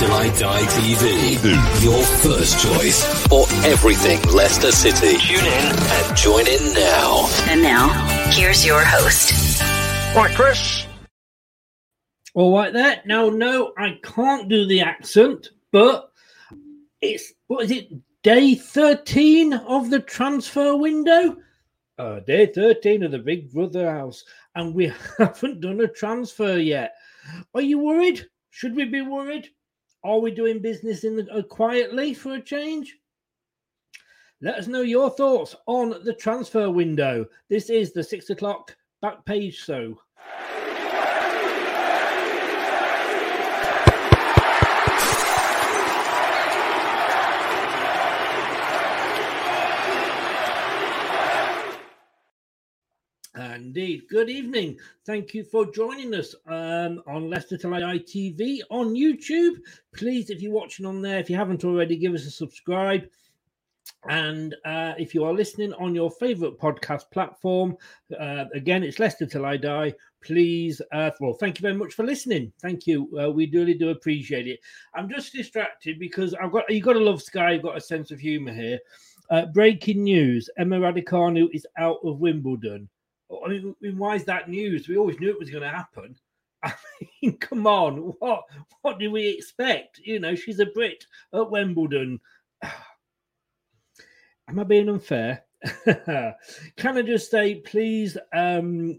Till I Die TV. Your first choice for everything Leicester City. Tune in and join in now. And now, here's your host. Right, Chris. All right, there. No, no, I can't do the accent, but it's what is it? Day thirteen of the transfer window. Uh, day thirteen of the Big Brother house, and we haven't done a transfer yet. Are you worried? Should we be worried? Are we doing business in the, uh, quietly for a change? Let us know your thoughts on the transfer window. This is the six o'clock back page show. Indeed. Good evening. Thank you for joining us um, on Leicester Till I Die TV on YouTube. Please, if you're watching on there, if you haven't already, give us a subscribe. And uh, if you are listening on your favorite podcast platform, uh, again, it's Leicester Till I Die. Please, uh, well, thank you very much for listening. Thank you. Uh, we really do appreciate it. I'm just distracted because I've got you've got to love Sky. You've got a sense of humour here. Uh, breaking news: Emma Raducanu is out of Wimbledon. I mean, why is that news? We always knew it was going to happen. I mean, come on, what what do we expect? You know, she's a Brit at Wimbledon. Am I being unfair? Can I just say, please, um,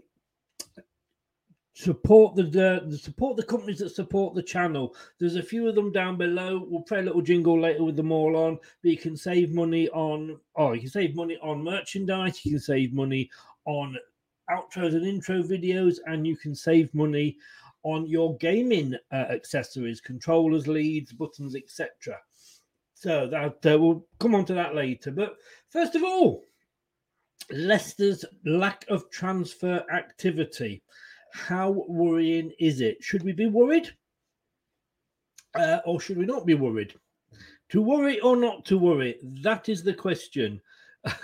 support the, the, the support the companies that support the channel. There's a few of them down below. We'll play a little jingle later with them all on. But you can save money on oh, you can save money on merchandise. You can save money on outros and intro videos, and you can save money on your gaming uh, accessories, controllers, leads, buttons, etc. So that uh, we'll come on to that later. But first of all, Leicester's lack of transfer activity. How worrying is it? Should we be worried? Uh, or should we not be worried? To worry or not to worry? That is the question.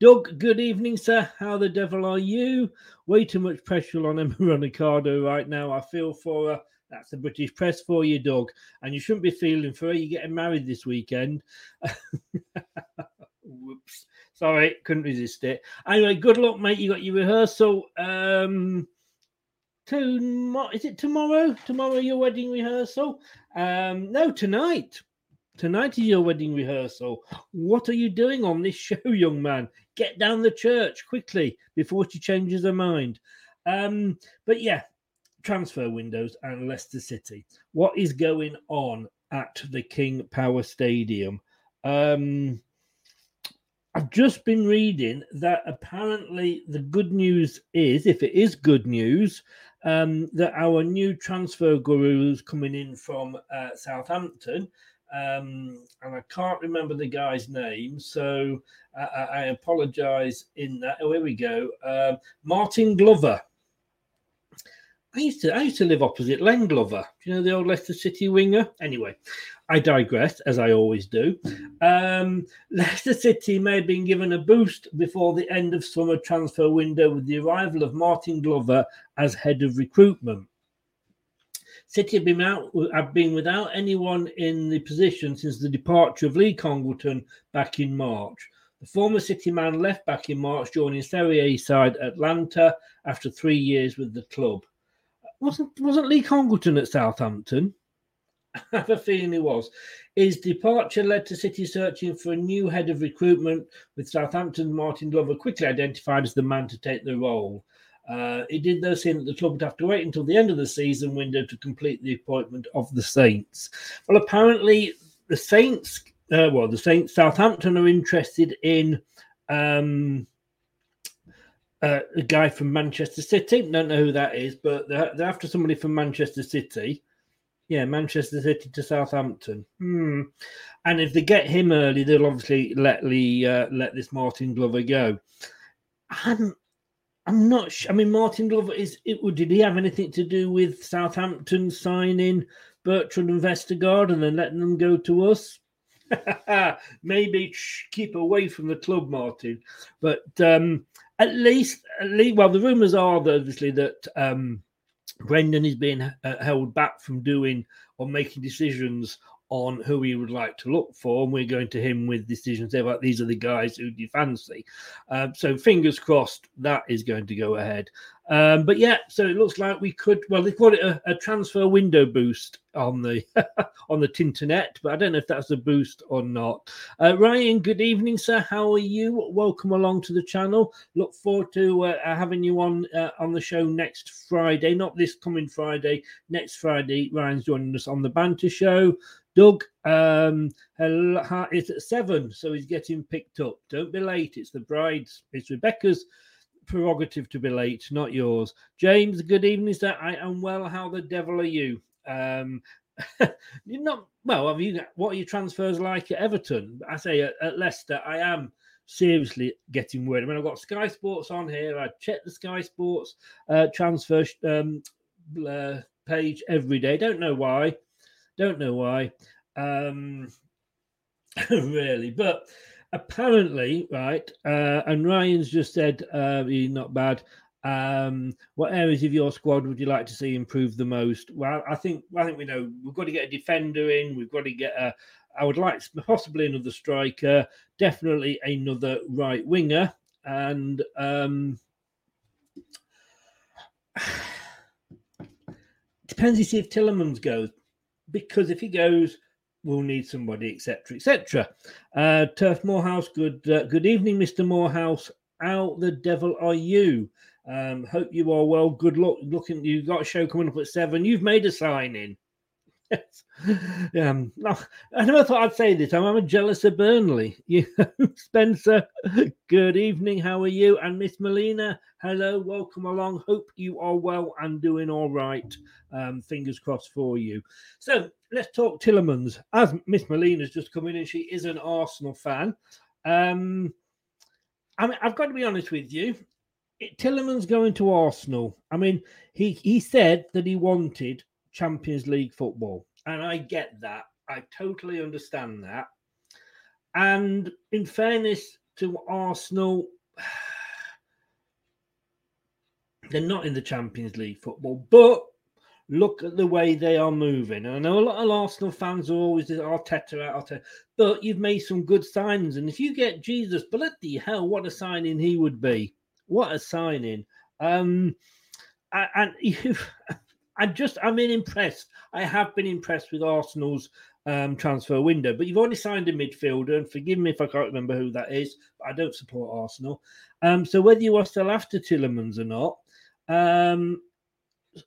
Doug, good evening, sir. How the devil are you? Way too much pressure on Emma Ricardo right now. I feel for her. That's the British press for you, Doug. And you shouldn't be feeling for her. You're getting married this weekend. Whoops. Sorry, couldn't resist it. Anyway, good luck, mate. You got your rehearsal. Um, tomorrow is it tomorrow? Tomorrow your wedding rehearsal? Um, no, tonight. Tonight is your wedding rehearsal. What are you doing on this show, young man? Get down the church quickly before she changes her mind. Um, but yeah, transfer windows and Leicester City. What is going on at the King Power Stadium? Um, I've just been reading that apparently the good news is, if it is good news, um, that our new transfer guru is coming in from uh, Southampton. Um, and I can't remember the guy's name, so I, I apologize in that. Oh, here we go. Uh, Martin Glover. I used to I used to live opposite Len Glover. Do you know the old Leicester City winger? Anyway, I digress as I always do. Um, Leicester City may have been given a boost before the end of summer transfer window with the arrival of Martin Glover as head of recruitment. City have been out have been without anyone in the position since the departure of Lee Congerton back in March. The former City man left back in March, joining Serie A side Atalanta after three years with the club wasn't wasn't Lee Congerton at Southampton? I have a feeling he was. His departure led to City searching for a new head of recruitment, with Southampton Martin Glover quickly identified as the man to take the role. Uh, it did though seem that the club would have to wait until the end of the season window to complete the appointment of the Saints. Well, apparently the Saints, uh, well, the Saints, Southampton are interested in um, uh, a guy from Manchester City. Don't know who that is, but they're, they're, after somebody from Manchester City. Yeah, Manchester City to Southampton. Hmm. And if they get him early, they'll obviously let Lee uh, let this Martin Glover go. I'm, I'm not. Sh- I mean, Martin Glover is. It, did he have anything to do with Southampton signing Bertrand and Vestergaard and then letting them go to us? Maybe keep away from the club, Martin. But um, at least, at least, well, the rumours are obviously that um, Brendan is being uh, held back from doing or making decisions on who he would like to look for, and we're going to him with decisions there like these are the guys who you fancy. Um, so fingers crossed that is going to go ahead. Um, but yeah, so it looks like we could. Well, they call it a, a transfer window boost on the on the Tinternet, but I don't know if that's a boost or not. Uh, Ryan, good evening, sir. How are you? Welcome along to the channel. Look forward to uh, having you on uh, on the show next Friday. Not this coming Friday, next Friday. Ryan's joining us on the Banter Show. Doug um, it's at seven, so he's getting picked up. Don't be late. It's the bride's. It's Rebecca's prerogative to be late, not yours. James, good evening, sir. I am well. How the devil are you? Um, you're not well. Have you? What are your transfers like at Everton? I say at, at Leicester, I am seriously getting worried. I mean, I've got Sky Sports on here. I check the Sky Sports uh, transfer um, uh, page every day. Don't know why. Don't know why. Um, really, but apparently, right, uh, and Ryan's just said uh, not bad. Um, what areas of your squad would you like to see improve the most? Well, I think I think we know we've got to get a defender in. We've got to get a. I would like possibly another striker, definitely another right winger, and um, depends. You see if Tielemans goes, because if he goes, we'll need somebody, etc., etc. Uh, Turf Morehouse, good uh, good evening, Mr. Morehouse. How the devil are you? Um, hope you are well. Good luck. Looking, you've got a show coming up at seven. You've made a signing. Yes. Um, I never thought I'd say this. I'm, I'm jealous of Burnley. You, Spencer, good evening. How are you? And Miss Melina, hello. Welcome along. Hope you are well and doing all right. Um, fingers crossed for you. So let's talk Tielemans. As Miss Melina's just come in and she is an Arsenal fan. Um, I mean, I've got to be honest with you. It, Tielemans going to Arsenal. I mean, he he said that he wanted Champions League football. And I get that. I totally understand that. And in fairness to Arsenal, they're not in the Champions League football, but look at the way they are moving. And I know a lot of Arsenal fans are always Arteta out, Arteta, but you've made some good signings. And if you get Jesus, bloody hell, what a signing he would be! What a signing! Um, and you've I just, I'm mean, impressed. I have been impressed with Arsenal's um, transfer window, but you've already signed a midfielder, and forgive me if I can't remember who that is. I don't support Arsenal. Um, so whether you are still after Tielemans or not, um,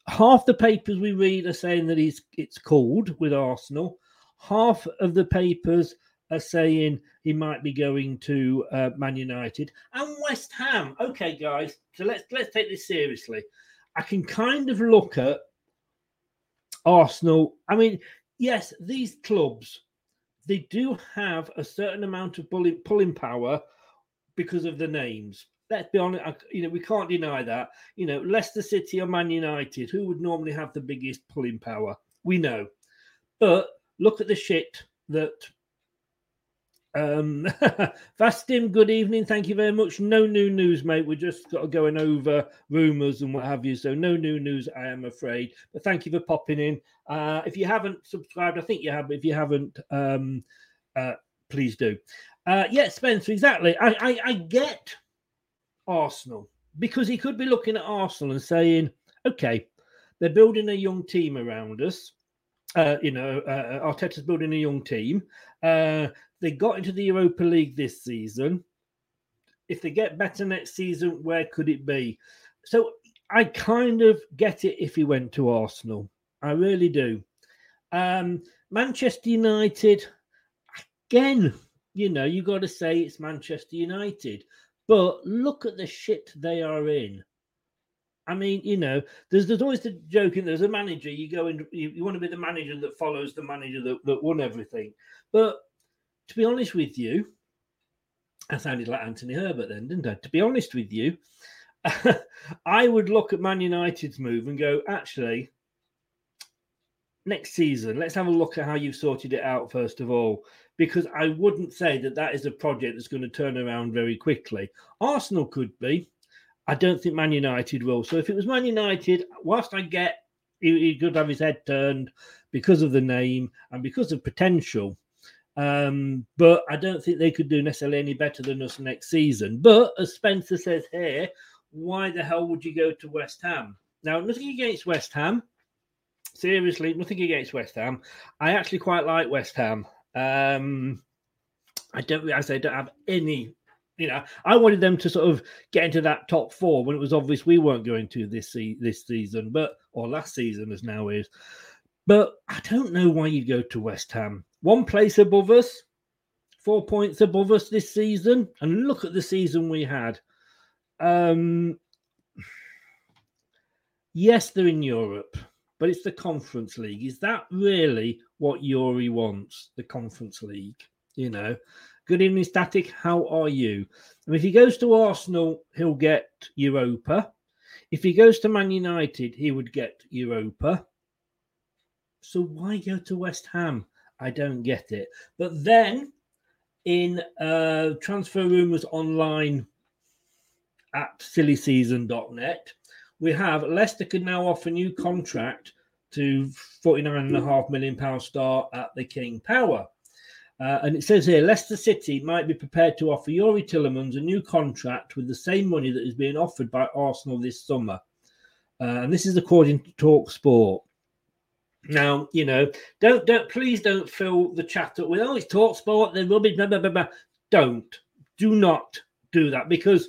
half the papers we read are saying that he's it's called with Arsenal. Half of the papers are saying he might be going to uh, Man United and West Ham. Okay, guys, so let's let's take this seriously. I can kind of look at Arsenal. I mean, yes, these clubs they do have a certain amount of pulling, pulling power because of the names. Let's be honest, you know, we can't deny that. You know, Leicester City or Man United, who would normally have the biggest pulling power? We know. But look at the shit that um, Fastim, good evening. Thank you very much. No new news, mate. We're just going over rumors and what have you. So, no new news, I am afraid. But thank you for popping in. Uh, if you haven't subscribed, I think you have, but if you haven't, um, uh, please do. Uh, yeah, Spencer, exactly. I, I, I get Arsenal because he could be looking at Arsenal and saying, okay, they're building a young team around us. Uh, you know, uh, Arteta's building a young team. Uh, they got into the Europa League this season. If they get better next season, where could it be? So I kind of get it if he went to Arsenal. I really do. Um, Manchester United, again, you know, you got to say it's Manchester United, but look at the shit they are in. I mean, you know, there's there's always the joke in There's a manager. You go and you, you want to be the manager that follows the manager that, that won everything. But to be honest with you, I sounded like Anthony Herbert then, didn't I? To be honest with you, I would look at Man United's move and go, actually, next season, let's have a look at how you've sorted it out, first of all, because I wouldn't say that that is a project that's going to turn around very quickly. Arsenal could be. I don't think Man United will. So if it was Man United, whilst I get he, he could have his head turned because of the name and because of potential, um, but I don't think they could do necessarily any better than us next season. But as Spencer says here, why the hell would you go to West Ham? Now, nothing against West Ham. Seriously, nothing against West Ham. I actually quite like West Ham. Um, I don't, as I don't have any. You know, I wanted them to sort of get into that top four when it was obvious we weren't going to this se- this season, but or last season as now is. But I don't know why you go to West Ham one place above us, four points above us this season. And look at the season we had. Um, yes, they're in Europe, but it's the Conference League. Is that really what Youri wants? The Conference League, you know. Good evening, Static. How are you? And if he goes to Arsenal, he'll get Europa. If he goes to Man United, he would get Europa. So why go to West Ham? I don't get it. But then in uh, transfer rumors online at sillyseason.net, we have Leicester could now offer new contract to 49.5 million pound star at the King Power. Uh, and it says here Leicester City might be prepared to offer Youri Tielemans a new contract with the same money that is being offered by Arsenal this summer. Uh, and this is according to Talk Sport. Now, you know, don't don't please don't fill the chat up with oh it's talk sport, they're rubbish, blah, blah, blah, blah. Don't. Do not do that because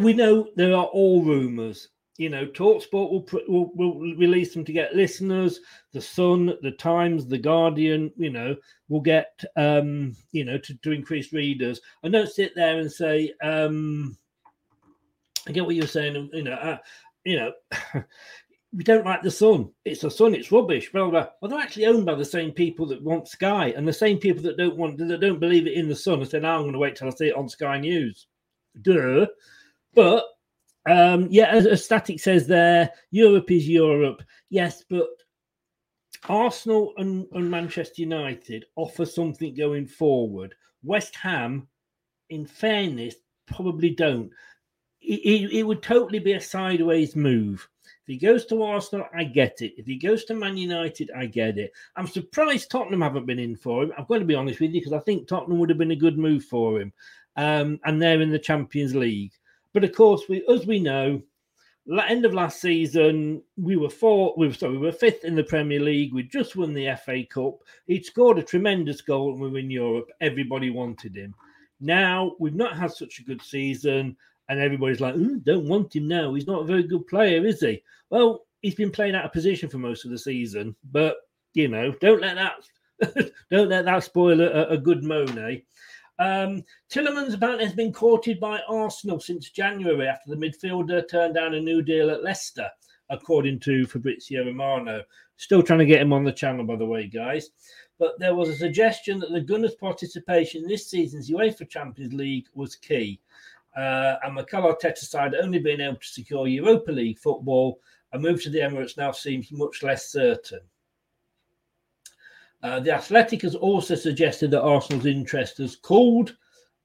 we know there are all rumours. You know, Talksport will, will will release them to get listeners. The Sun, the Times, the Guardian, you know, will get um, you know to, to increase readers. And don't sit there and say, um, I get what you're saying. You know, uh, you know. we don't like the sun. It's the sun. It's rubbish. Blah, blah. Well, they're actually owned by the same people that want Sky, and the same people that don't want that don't believe it in the sun and say, "No, I'm going to wait till I see it on Sky News." Duh. But um, yeah, as, as Static says there, Europe is Europe. Yes, but Arsenal and, and Manchester United offer something going forward. West Ham, in fairness, probably don't. It, it, it would totally be a sideways move he goes to Arsenal, I get it. If he goes to Man United, I get it. I'm surprised Tottenham haven't been in for him. I'm going to be honest with you because I think Tottenham would have been a good move for him. Um, and they're in the Champions League. But of course, we, as we know, end of last season, we were four. We were sorry, we were fifth in the Premier League. We just won the FA Cup. He'd scored a tremendous goal, and we were in Europe. Everybody wanted him. Now we've not had such a good season, and everybody's like, "Don't want him now. He's not a very good player, is he?" Well, he's been playing out of position for most of the season, but you know, don't let that don't let that spoil a, a good Monet. Um, Tielemans apparently has been courted by Arsenal since January after the midfielder turned down a new deal at Leicester, according to Fabrizio Romano. Still trying to get him on the channel, by the way, guys. But there was a suggestion that the Gunners' participation in this season's UEFA Champions League was key. Uh, and Mikel Arteta side only being able to secure Europa League football a move to the Emirates now seems much less certain. Uh, the Athletic has also suggested that Arsenal's interest has cooled.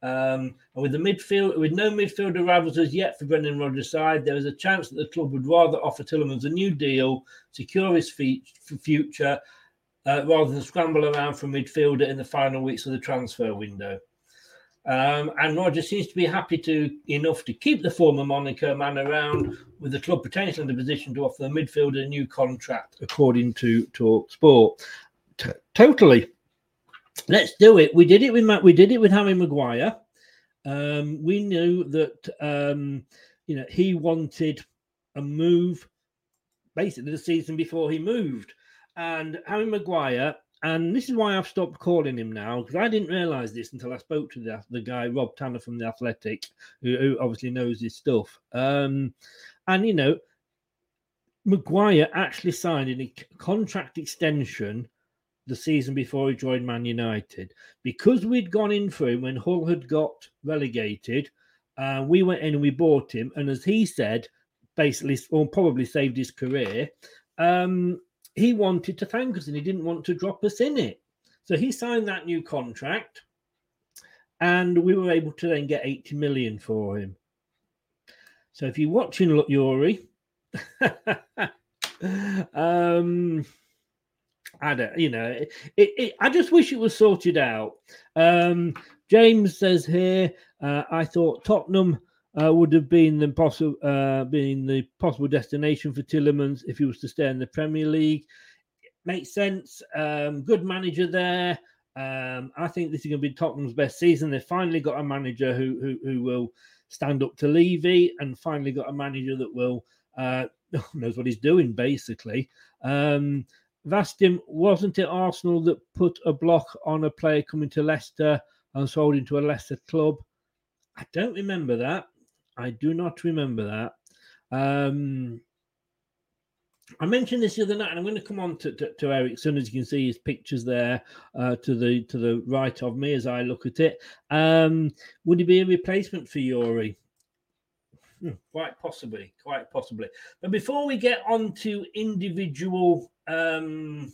Um, and with the midfield, with no midfielder arrivals as yet for Brendan Rodgers' side, there is a chance that the club would rather offer Tielemans a new deal, secure his future, uh, rather than scramble around for a midfielder in the final weeks of the transfer window. Um, and Roger seems to be happy to enough to keep the former Monaco man around, with the club potentially in the position to offer the midfielder a new contract, according to Talk Sport. T- totally, let's do it. We did it with Matt. we did it with Harry Maguire. Um, we knew that um, you know he wanted a move basically the season before he moved, and Harry Maguire and this is why I've stopped calling him now because I didn't realize this until I spoke to the, the guy Rob Tanner from the Athletic, who, who obviously knows his stuff. Um, and you know, Maguire actually signed a contract extension the season before he joined Man United because we'd gone in for him when Hull had got relegated. Uh, we went in and we bought him, and as he said, basically, or probably saved his career. Um, he wanted to thank us and he didn't want to drop us in it. So he signed that new contract and we were able to then get 80 million for him. So if you're watching Look Youri, um I don't, you know, it, it, I just wish it was sorted out. Um, James says here, uh, I thought Tottenham uh, would have been the possible uh, been the possible destination for Tielemans if he was to stay in the Premier League. Makes sense. Um, good manager there. Um, I think this is going to be Tottenham's best season. They've finally got a manager who who, who will stand up to Levy, and finally got a manager that will uh, knows what he's doing. Basically, um, Vastim wasn't it Arsenal that put a block on a player coming to Leicester and sold into a Leicester club? I don't remember that. I do not remember that. Um, I mentioned this the other night, and I'm going to come on to, to, to as you can see his pictures there uh, to the to the right of me as I look at it. Um, would he be a replacement for Youri? Hmm, quite possibly, quite possibly. But before we get on to individual um,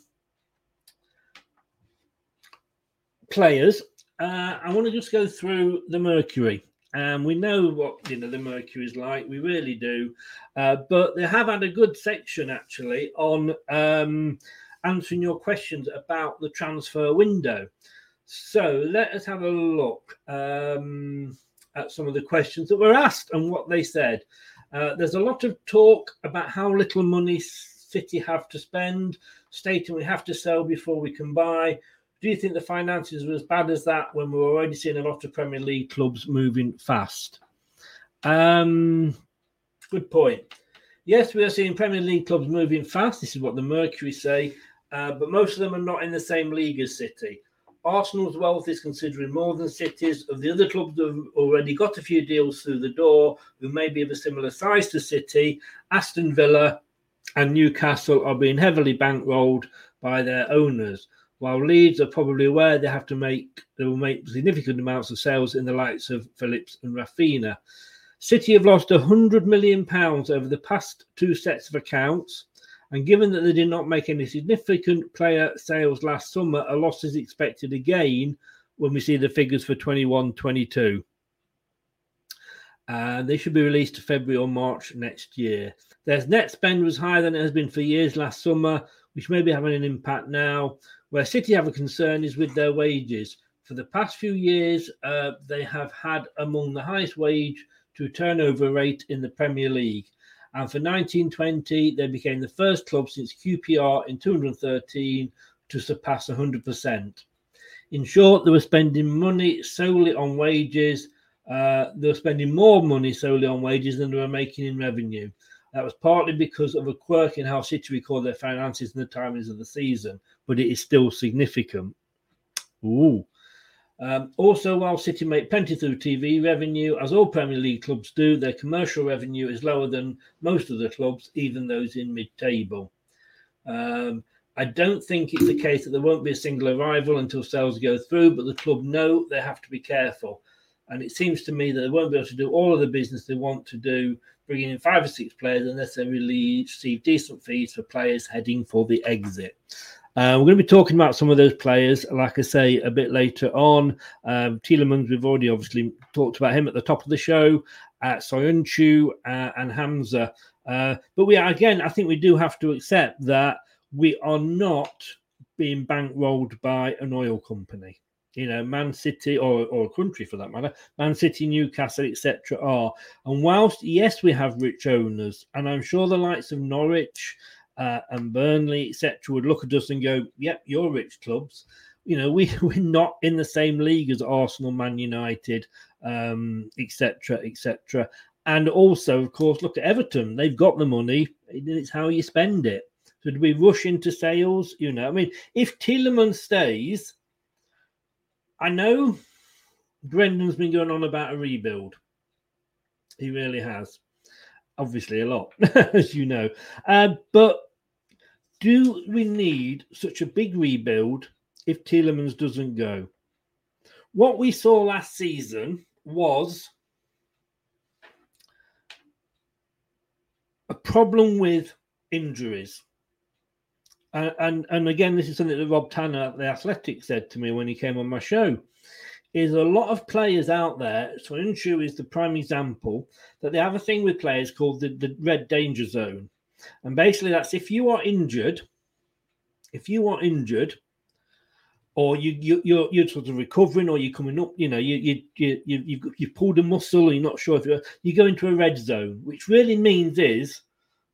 players, uh, I want to just go through the Mercury. And we know what you know the Mercury is like. We really do. Uh, but they have had a good section actually on um, answering your questions about the transfer window. So let us have a look um, at some of the questions that were asked and what they said. Uh, there's a lot of talk about how little money City have to spend, stating we have to sell before we can buy. Do you think the finances were as bad as that when we were already seeing a lot of Premier League clubs moving fast? Um, good point. Yes, we are seeing Premier League clubs moving fast. This is what the Mercury say, uh, but most of them are not in the same league as City. Arsenal's wealth is considering more than City's. Of the other clubs that have already got a few deals through the door, who may be of a similar size to City, Aston Villa and Newcastle are being heavily bankrolled by their owners. While Leeds are probably aware they have to make they will make significant amounts of sales in the likes of Phillips and Raphinha. City have lost hundred million pounds over the past two sets of accounts, and given that they did not make any significant player sales last summer, a loss is expected again when we see the figures for 21-22. Uh, they should be released to February or March next year. Their net spend was higher than it has been for years last summer, which may be having an impact now. Where City have a concern is with their wages. For the past few years, uh, they have had among the highest wage to turnover rate in the Premier League. And for 1920, they became the first club since QPR in 213 to surpass 100%. In short, they were spending money solely on wages. Uh, they were spending more money solely on wages than they were making in revenue. That was partly because of a quirk in how City record their finances and the timings of the season, but it is still significant. Ooh. Um, also, while City make plenty through TV revenue, as all Premier League clubs do, their commercial revenue is lower than most of the clubs, even those in mid table. Um, I don't think it's the case that there won't be a single arrival until sales go through, but the club know they have to be careful. And it seems to me that they won't be able to do all of the business they want to do, bringing in five or six players, unless they really receive decent fees for players heading for the exit. Uh, we're going to be talking about some of those players, like I say, a bit later on. Um, Tielemans, we've already obviously talked about him at the top of the show. Uh, Soyuncu uh, and Hamza. Uh, but we are, again, I think we do have to accept that we are not being bankrolled by an oil company you know, Man City or, or country for that matter, Man City, Newcastle, etc. are. And whilst, yes, we have rich owners, and I'm sure the likes of Norwich uh, and Burnley, etc., would look at us and go, yep, you're rich clubs. You know, we, we're not in the same league as Arsenal, Man United, um, etc., etc. And also, of course, look at Everton. They've got the money. It's how you spend it. So do we rush into sales? You know, I mean, if Tielemans stays, I know Brendan's been going on about a rebuild. He really has. Obviously, a lot, as you know. Uh, but do we need such a big rebuild if Tielemans doesn't go? What we saw last season was a problem with injuries. And, and and again, this is something that Rob Tanner, at the Athletic, said to me when he came on my show. Is a lot of players out there. Soyuncu is the prime example that they have a thing with players called the, the red danger zone, and basically that's if you are injured, if you are injured, or you, you you're you're sort of recovering, or you're coming up, you know, you you you you you've, pulled a muscle, and you're not sure if you're you go into a red zone, which really means is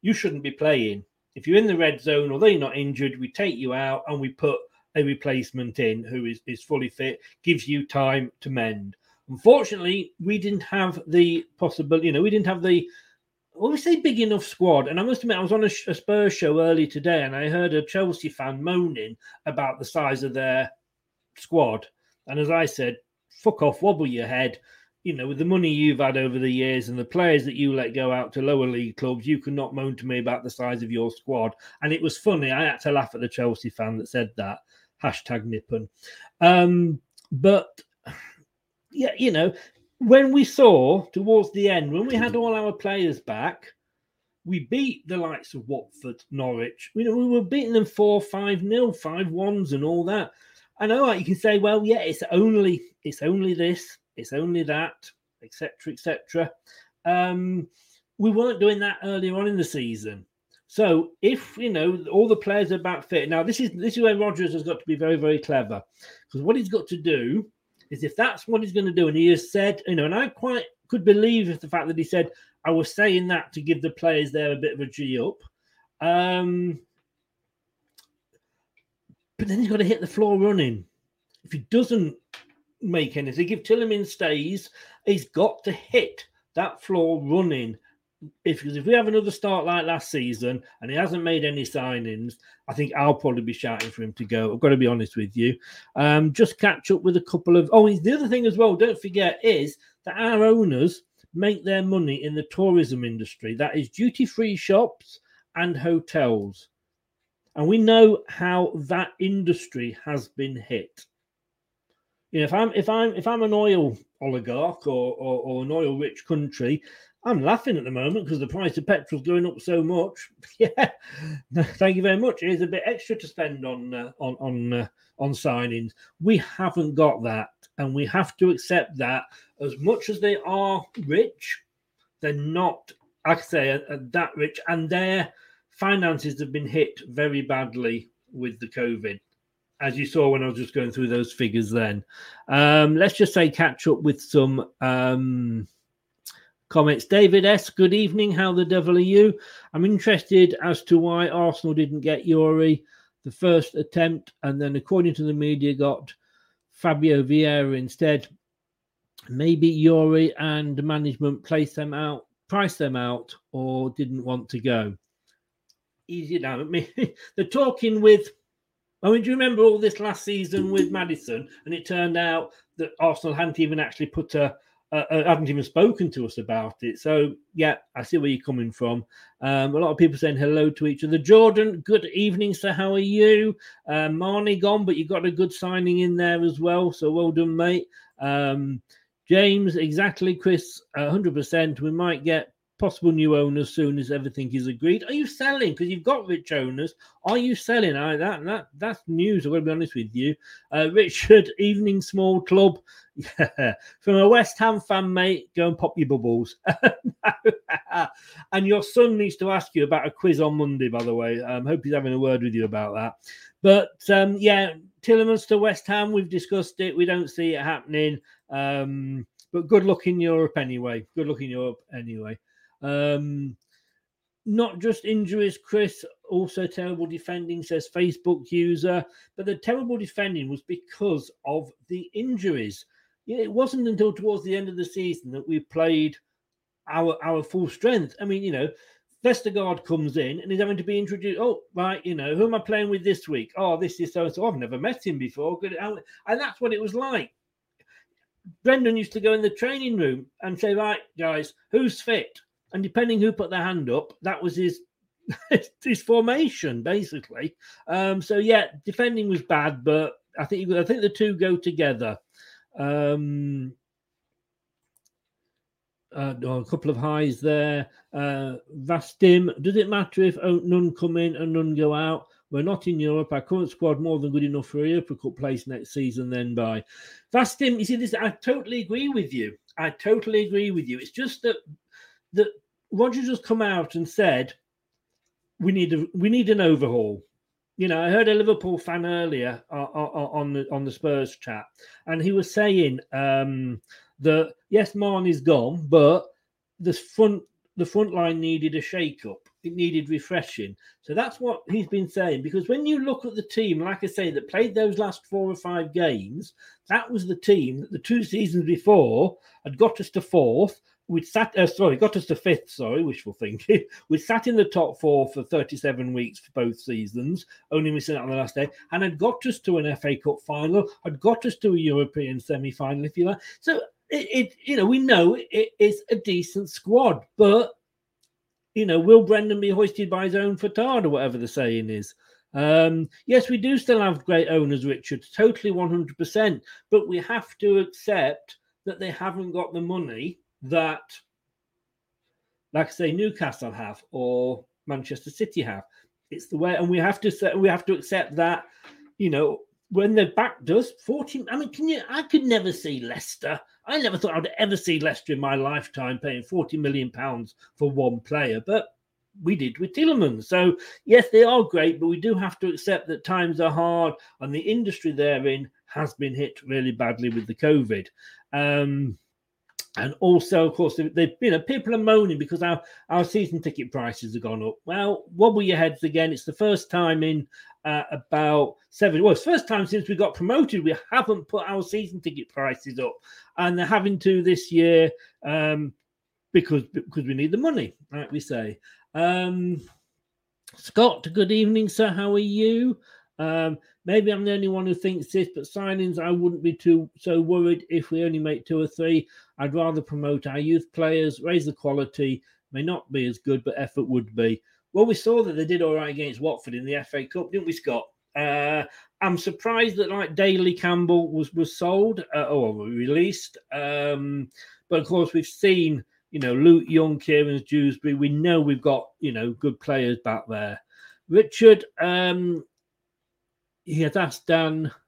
you shouldn't be playing if you're in the red zone, although you're not injured, we take you out and we put a replacement in who is, is fully fit, gives you time to mend. Unfortunately, we didn't have the possibility, you know, we didn't have the well, we say big enough squad. And I must admit, I was on a, a Spurs show early today and I heard a Chelsea fan moaning about the size of their squad. And as I said, fuck off, wobble your head you know, with the money you've had over the years and the players that you let go out to lower league clubs, you cannot moan to me about the size of your squad. And it was funny. I had to laugh at the Chelsea fan that said that. Hashtag Nippon. Um, but yeah, you know, when we saw towards the end, when we had all our players back, we beat the likes of Watford, Norwich. You know, we were beating them 4 5 nil, 5 1s, and all that. I know like, you can say, well, yeah, it's only it's only this it's only that, etc., etc. Um, we weren't doing that earlier on in the season. So if you know all the players are back fit, now this is this is where Rodgers has got to be very very clever because what he's got to do is if that's what he's going to do, and he has said, you know, and I quite could believe the fact that he said I was saying that to give the players there a bit of a G up. Um, but then he's got to hit the floor running. If he doesn't make anything. If Tielemans stays, he's got to hit that floor running. If if we have another start like last season and he hasn't made any signings, I think I'll probably be shouting for him to go. I've got to be honest with you. Um, just catch up with a couple of. Oh, the other thing as well. Don't forget is that our owners make their money in the tourism industry. That is duty free shops and hotels. And we know how that industry has been hit. You know, if I'm if I'm if I'm an oil oligarch or or, or an oil rich country, I'm laughing at the moment because the price of petrol's going up so much. yeah, thank you very much. Here's a bit extra to spend on uh, on on uh, on signings. We haven't got that, and we have to accept that. As much as they are rich, they're not, I say, uh, uh, that rich, and their finances have been hit very badly with the COVID as you saw when I was just going through those figures then. Um, let's just say catch up with some um, comments. David S., good evening. How the devil are you? I'm interested as to why Arsenal didn't get Youri the first attempt and then, according to the media, got Fabio Vieira instead. Maybe Youri and management placed them out, priced them out, or didn't want to go. Easy now. I mean, they're talking with I mean, do you remember all this last season with Madison? And it turned out that Arsenal hadn't even actually put a, hadn't even spoken to us about it. So, yeah, I see where you're coming from. Um, a lot of people saying hello to each other. Jordan, good evening, sir. How are you? Uh, Marnie gone, but you got a good signing in there as well. So, well done, mate. Um, James, exactly, Chris, 100%. We might get possible new owners soon as everything is agreed. Are you selling? Because you've got rich owners. Are you selling? I that that that's news. I'm going to be honest with you. Uh, Richard, evening small club. Yeah. From a West Ham fan, mate, go and pop your bubbles. and your son needs to ask you about a quiz on Monday, by the way. I um, hope he's having a word with you about that. But um, yeah, Tielemans to West Ham, we've discussed it. We don't see it happening. Um, but good luck in Europe anyway. Good luck in Europe anyway. Um, not just injuries, Chris, also terrible defending, says Facebook user. But the terrible defending was because of the injuries. it wasn't until towards the end of the season that we played our our full strength. I mean, you know, Vestergaard comes in and he's having to be introduced. Oh, right, you know, who am I playing with this week? Oh, this is so so. I've never met him before. Good, And that's what it was like. Brendan used to go in the training room and say, Right, guys, who's fit? And depending who put their hand up, that was his his formation basically. Um, so yeah, defending was bad, but I think I think the two go together. Um, uh, a couple of highs there. Uh, Vastim, does it matter if none come in and none go out? We're not in Europe. Our current squad more than good enough for a Europa Cup place next season. Then by Vastim, you see this. I totally agree with you. I totally agree with you. It's just that that Rodgers has come out and said we need a, we need an overhaul. You know, I heard a Liverpool fan earlier uh, uh, uh, on the on the Spurs chat, and he was saying um, that yes, Marn is gone, but the front the front line needed a shake up. It needed refreshing. So that's what he's been saying. Because when you look at the team, like I say, that played those last four or five games, that was the team that the two seasons before had got us to fourth we sat uh, sorry got us to fifth sorry wishful thinking. We sat in the top four for 37 weeks for both seasons only missing out on the last day and had got us to an fa cup final had got us to a european semi-final if you like. So it, it you know we know it is a decent squad but you know will brendan be hoisted by his own fatard or whatever the saying is? Um, yes, we do still have great owners, Richard, totally 100%, but we have to accept that they haven't got the money that, like I say, Newcastle have or Manchester City have. It's the way, and we have to we have to accept that. You know, when they backed us, 14. I mean, can you? I could never see Leicester. I never thought I'd ever see Leicester in my lifetime paying 40 million pounds for one player, but we did with Tielemans. So yes, they are great, but we do have to accept that times are hard, and the industry they're in has been hit really badly with the COVID. Um, and also, of course, they, you know people are moaning because our our season ticket prices have gone up. Well, wobble your heads again. It's the first time in uh, about seven. Well, it's the first time since we got promoted we haven't put our season ticket prices up, and they're having to this year. Um, because because we need the money, like we say. Um, Scott, good evening, sir. How are you? Um, maybe I'm the only one who thinks this, but signings, I wouldn't be too so worried if we only make two or three. I'd rather promote our youth players, raise the quality. May not be as good, but effort would be. Well, we saw that they did all right against Watford in the FA Cup, didn't we, Scott? Uh, I'm surprised that like Daly Campbell was was sold uh, or released, um, but of course we've seen you know Luke Young, Kieran Dewsbury. We know we've got you know good players back there. Richard, um, he has asked Dan.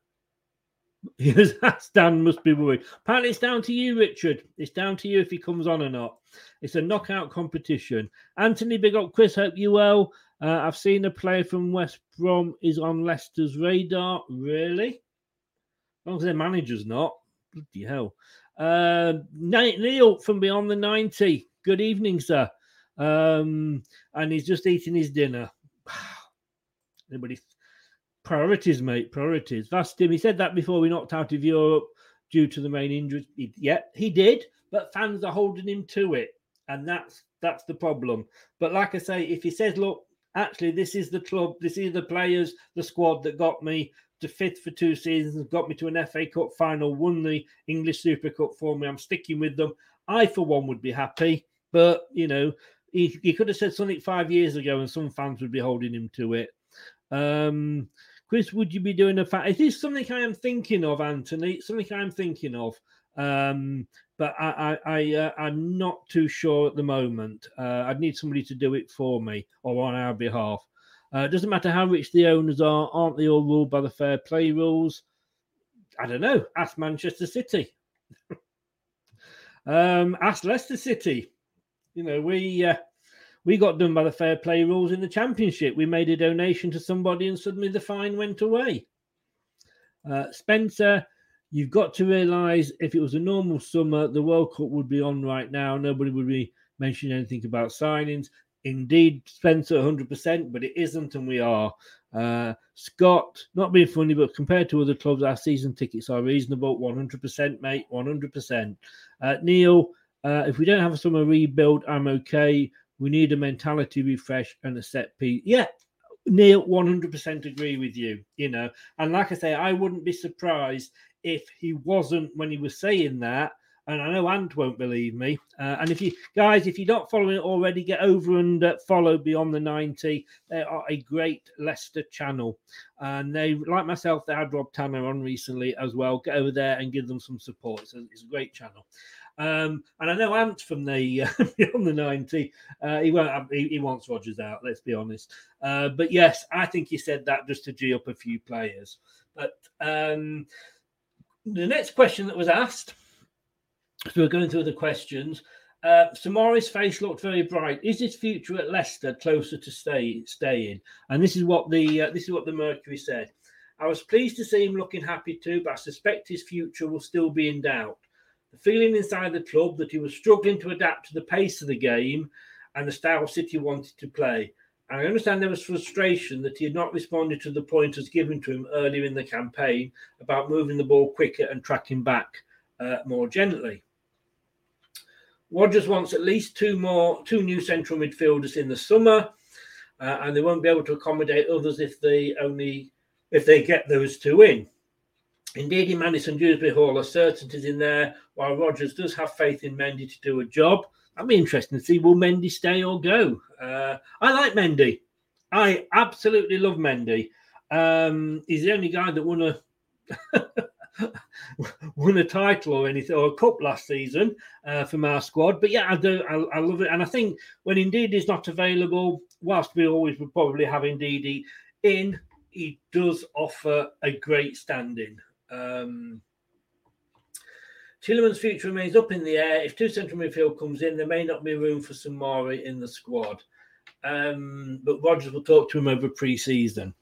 He has asked Dan must be worried. Apparently, it's down to you, Richard. It's down to you if he comes on or not. It's a knockout competition. Anthony, big up, Chris. Hope you well. Uh, I've seen a player from West Brom is on Leicester's radar. Really? As long as their manager's not. Bloody hell. Uh, Neil from Beyond the 90. Good evening, sir. Um, and he's just eating his dinner. Anybody? Priorities, mate. Priorities. Vastim, he said that before we knocked out of Europe due to the main injuries. He, yeah, he did, but fans are holding him to it. And that's that's the problem. But like I say, if he says, look, actually, this is the club, this is the players, the squad that got me to fifth for two seasons, got me to an FA Cup final, won the English Super Cup for me. I'm sticking with them. I, for one, would be happy. But, you know, he, he could have said something five years ago and some fans would be holding him to it. Um, Chris, would you be doing a fact? Is this something I am thinking of, Anthony? Something I'm thinking of. Um, but I, I, I uh, I'm not too sure at the moment. Uh, I'd need somebody to do it for me or on our behalf. Uh, it doesn't matter how rich the owners are, aren't they all ruled by the fair play rules? I don't know. Ask Manchester City. um, ask Leicester City. You know, we uh, we got done by the fair play rules in the championship. We made a donation to somebody, and suddenly the fine went away. Uh, Spencer, you've got to realise if it was a normal summer, the World Cup would be on right now. Nobody would be mentioning anything about signings indeed Spencer 100%, but it isn't, and we are. Uh, Scott, not being funny, but compared to other clubs, our season tickets are reasonable. 100%, mate, 100%. Uh, Neil, uh, if we don't have a summer rebuild, I'm okay. We need a mentality refresh and a set piece. Yeah, Neil, 100% agree with you, you know. And like I say, I wouldn't be surprised if he wasn't, when he was saying that, and I know Ant won't believe me. Uh, and if you guys, if you're not following it already, get over and uh, follow Beyond the 90. They are a great Leicester channel. And they, like myself, they had Rob Tanner on recently as well. Get over there and give them some support. A, it's a great channel. Um, and I know Ant from the uh, Beyond the 90. Uh, he won't he, he, wants Rodgers out, let's be honest. Uh, but yes, I think he said that just to G up a few players. But um, the next question that was asked so we're going through the questions. Uh, Soumare's face looked very bright. Is his future at Leicester closer to stay staying? And this is what the uh, this is what the Mercury said. I was pleased to see him looking happy too, but I suspect his future will still be in doubt. The feeling inside the club that he was struggling to adapt to the pace of the game and the style City wanted to play. And I understand there was frustration that he had not responded to the pointers given to him earlier in the campaign about moving the ball quicker and tracking back uh, more gently. Rodgers wants at least two more, two new central midfielders in the summer, uh, and they won't be able to accommodate others if they only if they get those two in. Ndidi, in Maddison Dewsbury Hall, are certainties in there, while Rodgers does have faith in Mendy to do a job. Be interesting to see will Mendy stay or go. Uh, I like Mendy. I absolutely love Mendy. Um, he's the only guy that won a won a title or anything or a cup last season uh, from our squad. But yeah, I do. I, I, love it, and I think when Ndidi is not available, whilst we always would probably have Ndidi in, he does offer a great standing. Um, future remains up in the air. If two central midfield comes in, there may not be room for Soumaré in the squad. Um, but Rodgers will talk to him over pre-season.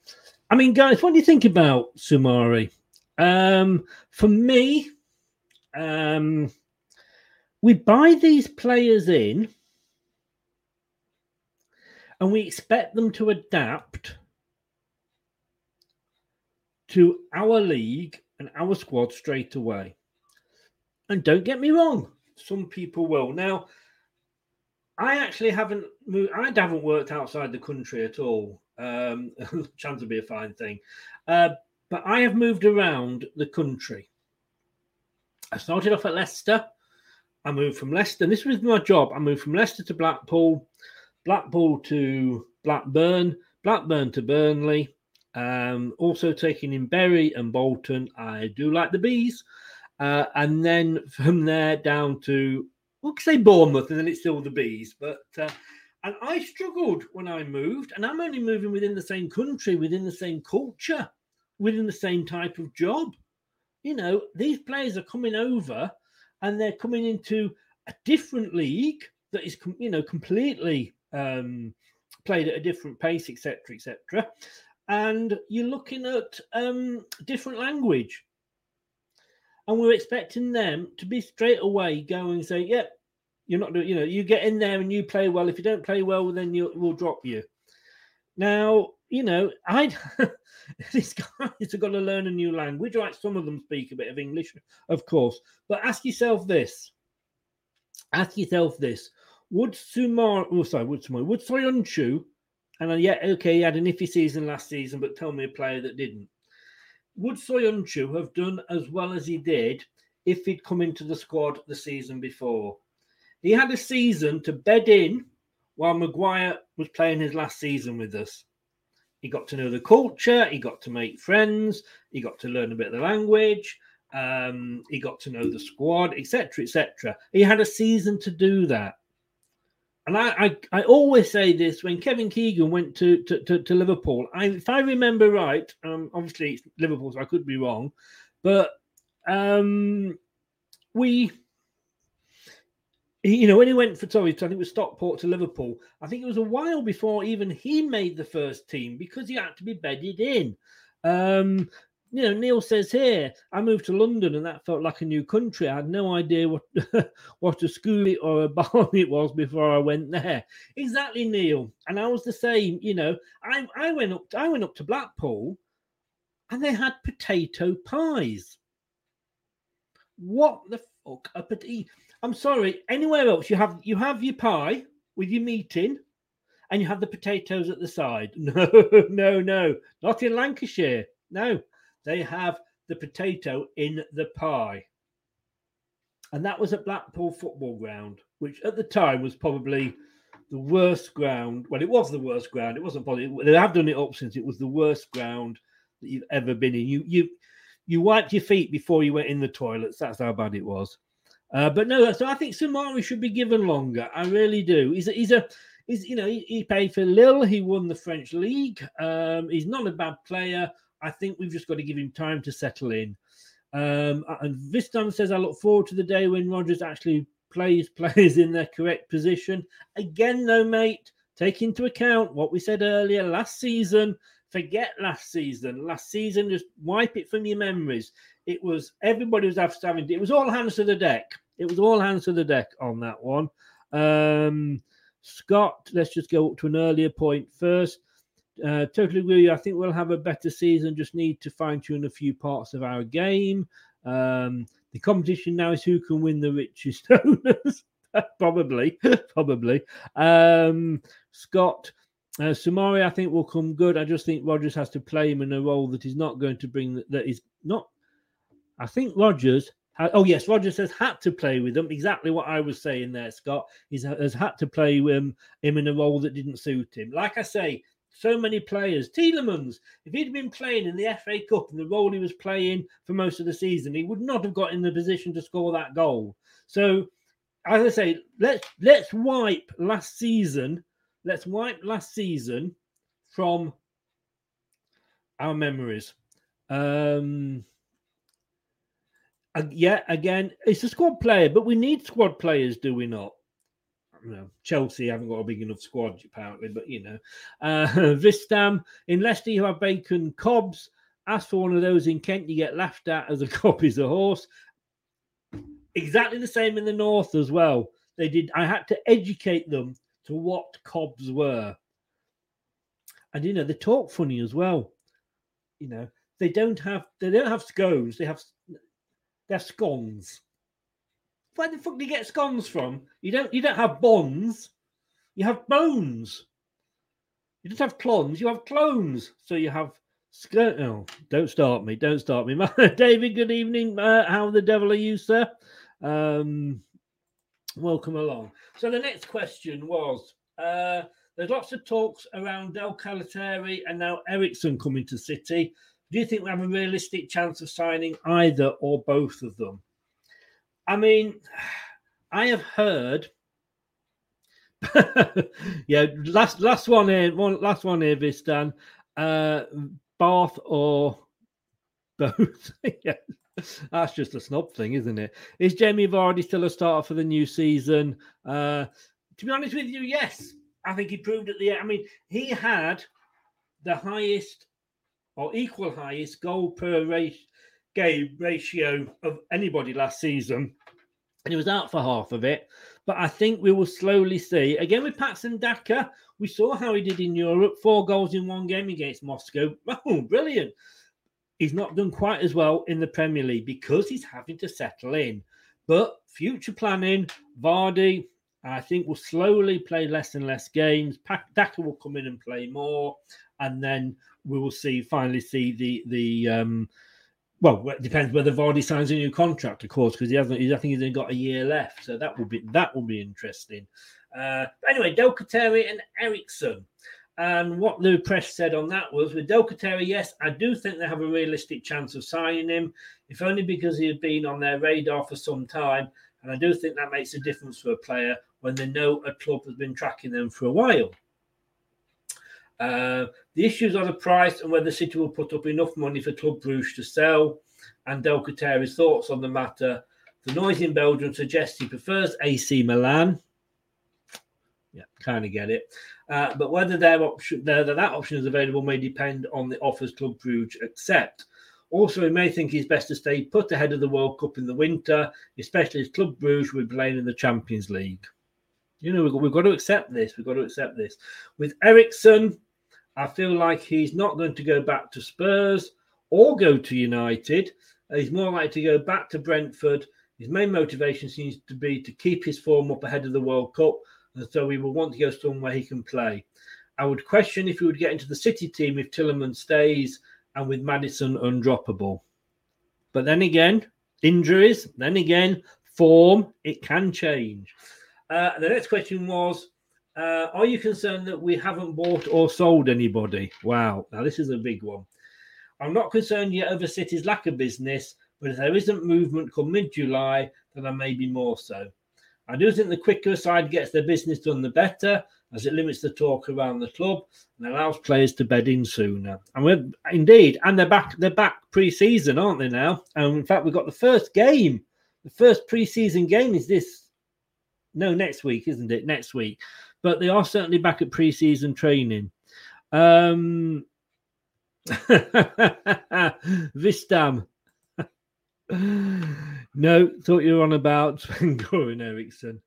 I mean, guys, what do you think about Soumaré? Um, for me, um, we buy these players in and we expect them to adapt to our league and our squad straight away. And don't get me wrong, some people will. Now, I actually haven't moved. I haven't worked outside the country at all. Um, chance would be a fine thing, uh, but I have moved around the country. I started off at Leicester. I moved from Leicester. And this was my job. I moved from Leicester to Blackpool, Blackpool to Blackburn, Blackburn to Burnley. Um, also taking in Bury and Bolton. I do like the bees. Uh, and then from there down to, we'll say Bournemouth, and then it's still the bees. But uh, and I struggled when I moved, and I'm only moving within the same country, within the same culture, within the same type of job. You know, these players are coming over and they're coming into a different league that is, you know, completely um, played at a different pace, etc., etc. And you're looking at um, different language, and we're expecting them to be straight away going and say, "Yep, yeah, you're not doing." You know, you get in there and you play well. If you don't play well, then you will drop you. Now, you know, I these guys are going to learn a new language. Right, some of them speak a bit of English, of course. But ask yourself this: ask yourself this: Would Sumar, oh sorry, would Sumar, would Soyuncu, and uh, yeah, okay, he had an iffy season last season, but tell me a player that didn't. Would Soyuncu have done as well as he did if he'd come into the squad the season before? He had a season to bed in while Maguire was playing his last season with us. He got to know the culture, he got to make friends, he got to learn a bit of the language, um, he got to know the squad, etc., etc. He had a season to do that. And I, I, I, always say this when Kevin Keegan went to, to, to, to Liverpool. I, if I remember right, um, obviously it's Liverpool, so I could be wrong, but um, we you know, when he went for sorry, I think it was Stockport to Liverpool. I think it was a while before even he made the first team because he had to be bedded in. Um, you know, Neil says here, I moved to London and that felt like a new country. I had no idea what what a school or a barn it was before I went there. Exactly, Neil. And I was the same. You know, I I went up I went up to Blackpool, and they had potato pies. What the fuck? A potato I'm sorry. Anywhere else, you have you have your pie with your meat in, and you have the potatoes at the side. No, no, no, not in Lancashire. No, they have the potato in the pie, and that was at Blackpool Football Ground, which at the time was probably the worst ground. Well, it was the worst ground. It wasn't probably. They have done it up since. It was the worst ground that you've ever been in. You you you wiped your feet before you went in the toilets. That's how bad it was. Uh, but no, so I think Soumaré should be given longer. I really do. He's a, he's a he's you know he, he paid for Lille. He won the French league. Um, he's not a bad player. I think we've just got to give him time to settle in. Um, and Vistam says, I look forward to the day when Rodgers actually plays players in their correct position. Again, though, mate, take into account what we said earlier last season. Forget last season. Last season, just wipe it from your memories. It was everybody was having it was all hands to the deck. It was all hands to the deck on that one. Um, Scott, let's just go up to an earlier point first. Uh, totally agree. I think we'll have a better season. Just need to fine tune a few parts of our game. Um, the competition now is who can win the richest owners. probably, probably. Um, Scott, uh, Soumaré, I think will come good. I just think Rodgers has to play him in a role that is not going to bring that is not I think Rodgers. oh yes, Rodgers has had to play with them. Exactly what I was saying there, Scott. He has had to play him, him in a role that didn't suit him. Like I say, so many players. Tielemans, if he'd been playing in the FA Cup and the role he was playing for most of the season, he would not have got in the position to score that goal. So, as I say, let's let's wipe last season. Let's wipe last season from our memories. Um, uh, yeah, again, it's a squad player, but we need squad players, do we not? You know, Chelsea haven't got a big enough squad apparently, but you know, uh, Vistam in Leicester, you have Bacon cobs. Ask for one of those in Kent, you get laughed at as a cop is a horse. Exactly the same in the north as well. They did. I had to educate them to what cobs were, and you know they talk funny as well. You know they don't have they don't have scones. They have they're scones. Where the fuck do you get scones from? You don't you don't have bonds. You have bones. You don't have clones, you have clones. So you have skirt. Oh, don't start me. Don't start me. David, good evening. Uh, how the devil are you, sir? Um, welcome along. So the next question was uh, there's lots of talks around Del Ketelaere and now Eriksen coming to City. Do you think we have a realistic chance of signing either or both of them? I mean, I have heard. yeah, last last one here, one last one here, Vistan. Uh, Bath or both? yeah, that's just a snob thing, isn't it? Is Jamie Vardy still a starter for the new season? Uh, to be honest with you, yes. I think he proved at the. I mean, he had the highest or equal highest goal per race, game ratio of anybody last season. And he was out for half of it. But I think we will slowly see. Again, with Patson Daka, we saw how he did in Europe four goals in one game against Moscow. Oh, brilliant. He's not done quite as well in the Premier League because he's having to settle in. But future planning, Vardy, I think will slowly play less and less games. Daka will come in and play more, and then we will see finally see the the um, well, it depends whether Vardy signs a new contract, of course, because he hasn't. He's, I think he's only got a year left, so that will be that will be interesting. Uh, anyway, Del Ketelaere and Eriksen. And what the press said on that was with Del Ketelaere, yes, I do think they have a realistic chance of signing him, if only because he has been on their radar for some time. And I do think that makes a difference for a player when they know a club has been tracking them for a while. Uh, the issues are the price and whether City will put up enough money for Club Bruges to sell. And Del Ketelaere's thoughts on the matter. The noise in Belgium suggests he prefers AC Milan. Yeah, kind of get it. Uh, but whether their option, their, that option is available may depend on the offers Club Bruges accept. Also, he may think he's best to stay put ahead of the World Cup in the winter, especially as Club Bruges will be playing in the Champions League. You know, we've got, we've got to accept this. We've got to accept this. With Eriksen, I feel like he's not going to go back to Spurs or go to United. He's more likely to go back to Brentford. His main motivation seems to be to keep his form up ahead of the World Cup, and so he will want to go somewhere he can play. I would question if he would get into the City team if Tielemans stays and with Maddison undroppable. But then again, injuries, then again, form, it can change. Uh, the next question was uh, are you concerned that we haven't bought or sold anybody? Wow. Now, this is a big one. I'm not concerned yet over City's lack of business, but if there isn't movement come mid July, then I may be more so. I do think the quicker a side gets their business done, the better, as it limits the talk around the club and allows players to bed in sooner. And we're indeed, and they're back. They're back pre-season, aren't they now? And in fact, we've got the first game. The first pre-season game is this. No, next week, isn't it? Next week but they are certainly back at pre-season training. Um, Vistam. no, thought you were on about Goran Eriksson.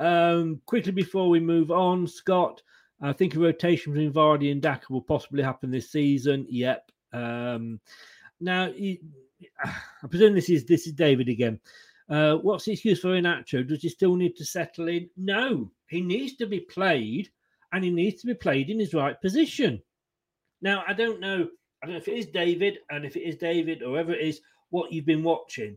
Um, quickly before we move on, Scott, I think a rotation between Vardy and Daka will possibly happen this season. Yep. Um, now, I presume this is this is David again. Uh, what's the excuse for Iheanacho? Does he still need to settle in? No, he needs to be played, and he needs to be played in his right position. Now, I don't know. I don't know if it is David, and if it is David, or whoever it is, what you've been watching.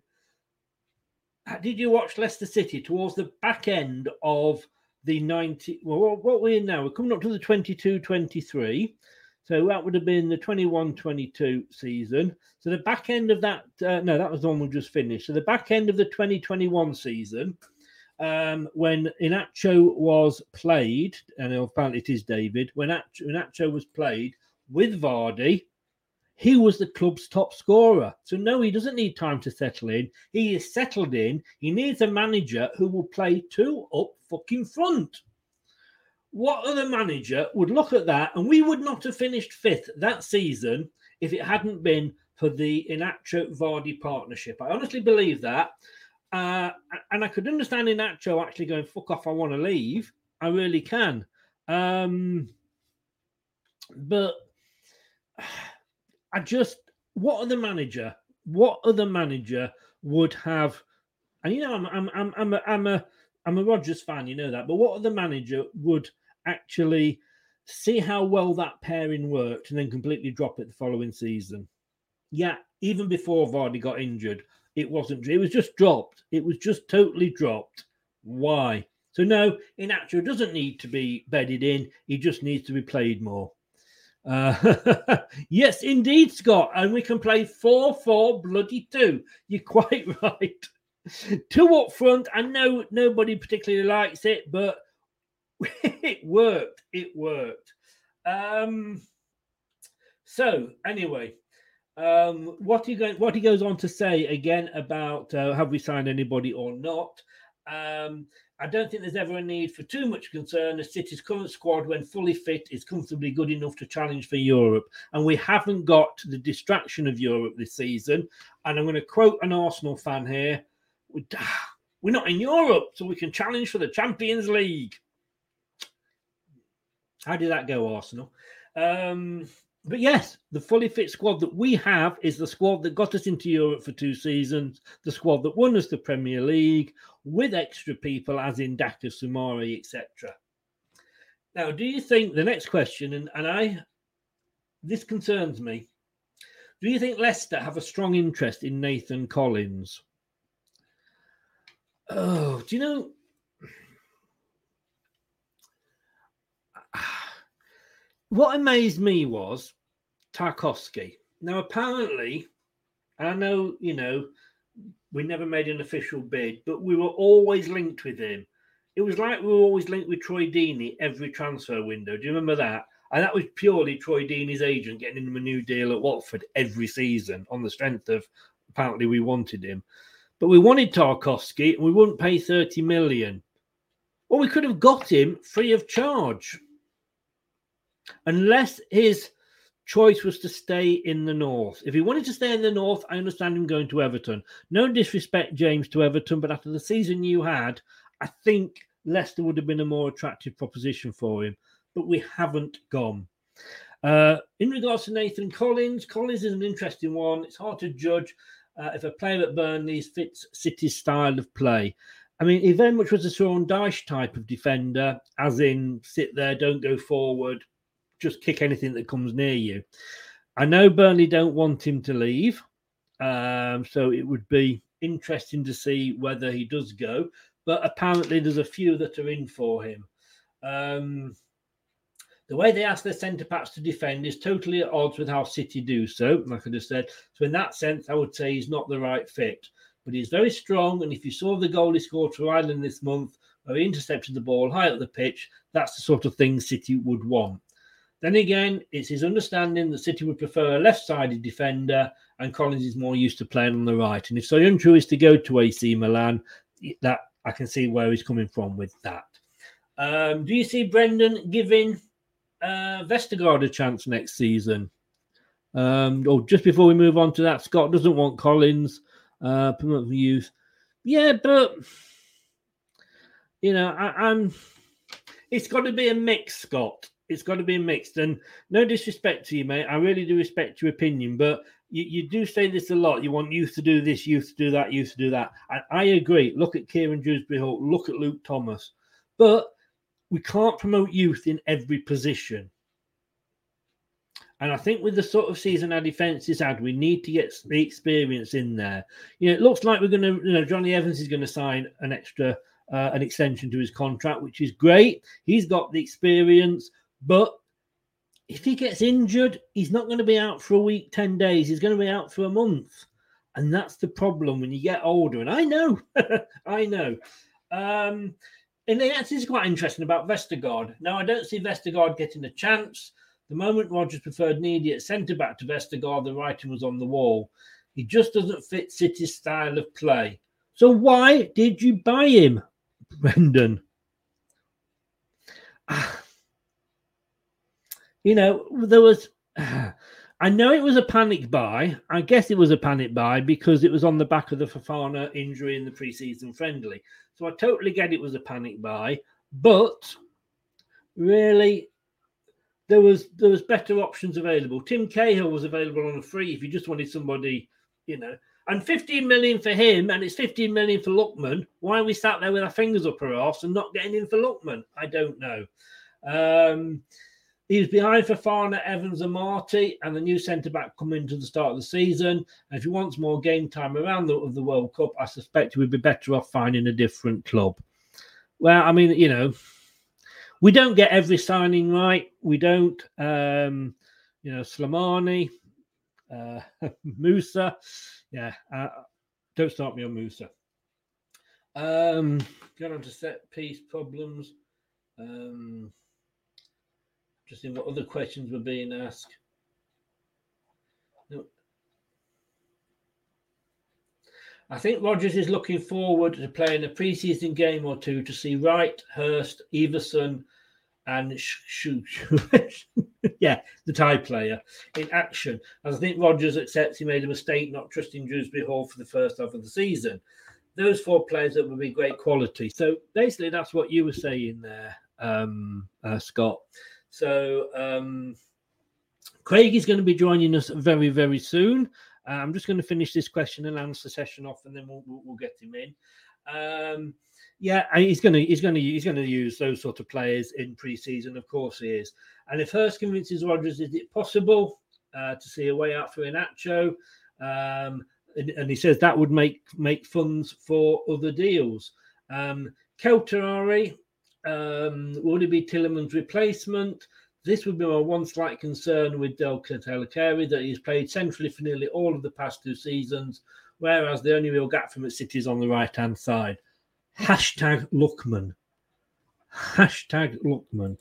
Did you watch Leicester City towards the back end of the 90? Well, what we're in now, we're coming up to the 22 23. So that would have been the 21 22 season. So the back end of that, uh, no, that was the one we just finished. So the back end of the 2021 season, um, when Iheanacho was played, and apparently it is David, when Iheanacho was played with Vardy, he was the club's top scorer. So, no, he doesn't need time to settle in. He is settled in. He needs a manager who will play two up fucking front. What other manager would look at that? And we would not have finished fifth that season if it hadn't been for the Iheanacho Vardy partnership. I honestly believe that. Uh, and I could understand Iheanacho actually going, fuck off, I want to leave. I really can. Um, but I just, what other manager, what other manager would have, and you know, I'm, I'm, I'm, I'm a, I'm a I'm a Rodgers fan, you know that. But what other manager would actually see how well that pairing worked and then completely drop it the following season? Yeah, even before Vardy got injured, it wasn't. It was just dropped. It was just totally dropped. Why? So no, Iheanacho doesn't need to be bedded in. He just needs to be played more. Uh, yes, indeed, Scott. And we can play 4 4 bloody 2. You're quite right. two up front. I know nobody particularly likes it, but it worked. It worked. Um, so, anyway, um, what he what he goes on to say again about uh, have we signed anybody or not? Um, I don't think there's ever a need for too much concern. The City's current squad, when fully fit, is comfortably good enough to challenge for Europe. And we haven't got the distraction of Europe this season. And I'm going to quote an Arsenal fan here We're not in Europe, so we can challenge for the Champions League. How did that go, Arsenal? Um, but yes, the fully fit squad that we have is the squad that got us into Europe for two seasons, the squad that won us the Premier League with extra people, as in Daka Soumaré, etc. Now, do you think the next question, and, and I, this concerns me, do you think Leicester have a strong interest in Nathan Collins? Oh, do you know? What amazed me was Tarkowski. Now, apparently, I know, you know, we never made an official bid, but we were always linked with him. It was like we were always linked with Troy Deeney every transfer window. Do you remember that? And that was purely Troy Deeney's agent getting him a new deal at Watford every season on the strength of apparently we wanted him. But we wanted Tarkowski and we wouldn't pay 30 million. Well, we could have got him free of charge unless his choice was to stay in the north. If he wanted to stay in the north, I understand him going to Everton. No disrespect, James, to Everton, but after the season you had, I think Leicester would have been a more attractive proposition for him. But we haven't gone. Uh, in regards to Nathan Collins, Collins is an interesting one. It's hard to judge uh, if a player at Burnley fits City's style of play. I mean, he very much was a Sean Dyche type of defender, as in sit there, don't go forward, just kick anything that comes near you. I know Burnley don't want him to leave, um, so it would be interesting to see whether he does go. But apparently, there's a few that are in for him. Um, the way they ask their centre backs to defend is totally at odds with how City do so, like I just said. So, in that sense, I would say he's not the right fit. But he's very strong. And if you saw the goal he scored for Ireland this month, where he intercepted the ball high up the pitch, that's the sort of thing City would want. Then again, it's his understanding that City would prefer a left sided defender and Collins is more used to playing on the right. And if Soyuncu is to go to AC Milan, that I can see where he's coming from with that. Um, do you see Brendan giving uh, Vestergaard a chance next season? Um, or just before we move on to that, Scott doesn't want Collins, uh, promote for youth. Yeah, but you know, I, I'm. It's got to be a mix, Scott it's got to be mixed. And no disrespect to you, mate. I really do respect your opinion, but you, you do say this a lot. You want youth to do this, youth to do that, youth to do that. And I agree. Look at Kiernan Dewsbury Hall, look at Luke Thomas. But we can't promote youth in every position. And I think with the sort of season our defence has had, we need to get the experience in there. You know, it looks like we're going to, you know, Jonny Evans is going to sign an extra, uh, an extension to his contract, which is great. He's got the experience. But if he gets injured, he's not going to be out for a week, 10 days. He's going to be out for a month. And that's the problem when you get older. And I know, I know. Um, and answer is quite interesting about Vestergaard. Now, I don't see Vestergaard getting a chance. The moment Rodgers preferred Ndidi at centre back to Vestergaard, the writing was on the wall. He just doesn't fit City's style of play. So why did you buy him, Brendan? You know, there was. I know it was a panic buy. I guess it was a panic buy because it was on the back of the Fofana injury in the preseason friendly. So I totally get it was a panic buy, but really, there was there was better options available. Tim Cahill was available on a free if you just wanted somebody, you know. And 15 million for him, and it's 15 million for Lookman. Why are we sat there with our fingers up our arse and not getting in for Lookman? I don't know. Um, he was behind Fofana, Evans, and Amartey, and the new centre back coming to the start of the season. And if he wants more game time around the, the World Cup, I suspect he would be better off finding a different club. Well, I mean, you know, we don't get every signing right. We don't, um, you know, Slimani, uh, Musa. Yeah, uh, don't start me on Musa. Um, going on to set piece problems. Um, what other questions were being asked. I think Rodgers is looking forward to playing a preseason game or two to see Wright, Hirst, Everson, and Sh- Sh- yeah, the tie player in action. As I think Rodgers accepts he made a mistake not trusting Dewsbury Hall for the first half of the season. Those four players that would be great quality. So basically, that's what you were saying there, um, uh, Scott. So um, Craig is going to be joining us very, very soon. Uh, I'm just going to finish this question and answer session off, and then we'll, we'll, we'll get him in. Um, yeah, he's going to he's going to he's going to use those sort of players in pre-season. Of course, he is. And if Hirst convinces Rodgers, is it possible uh, to see a way out for Iheanacho? Um, and, and, he says that would make make funds for other deals. Um, um, would it be Tielemans' replacement? This would be my one slight concern with Del that he's played centrally for nearly all of the past two seasons, whereas the only real gap from at City is on the right hand side. Hashtag Lookman. Hashtag Lookman.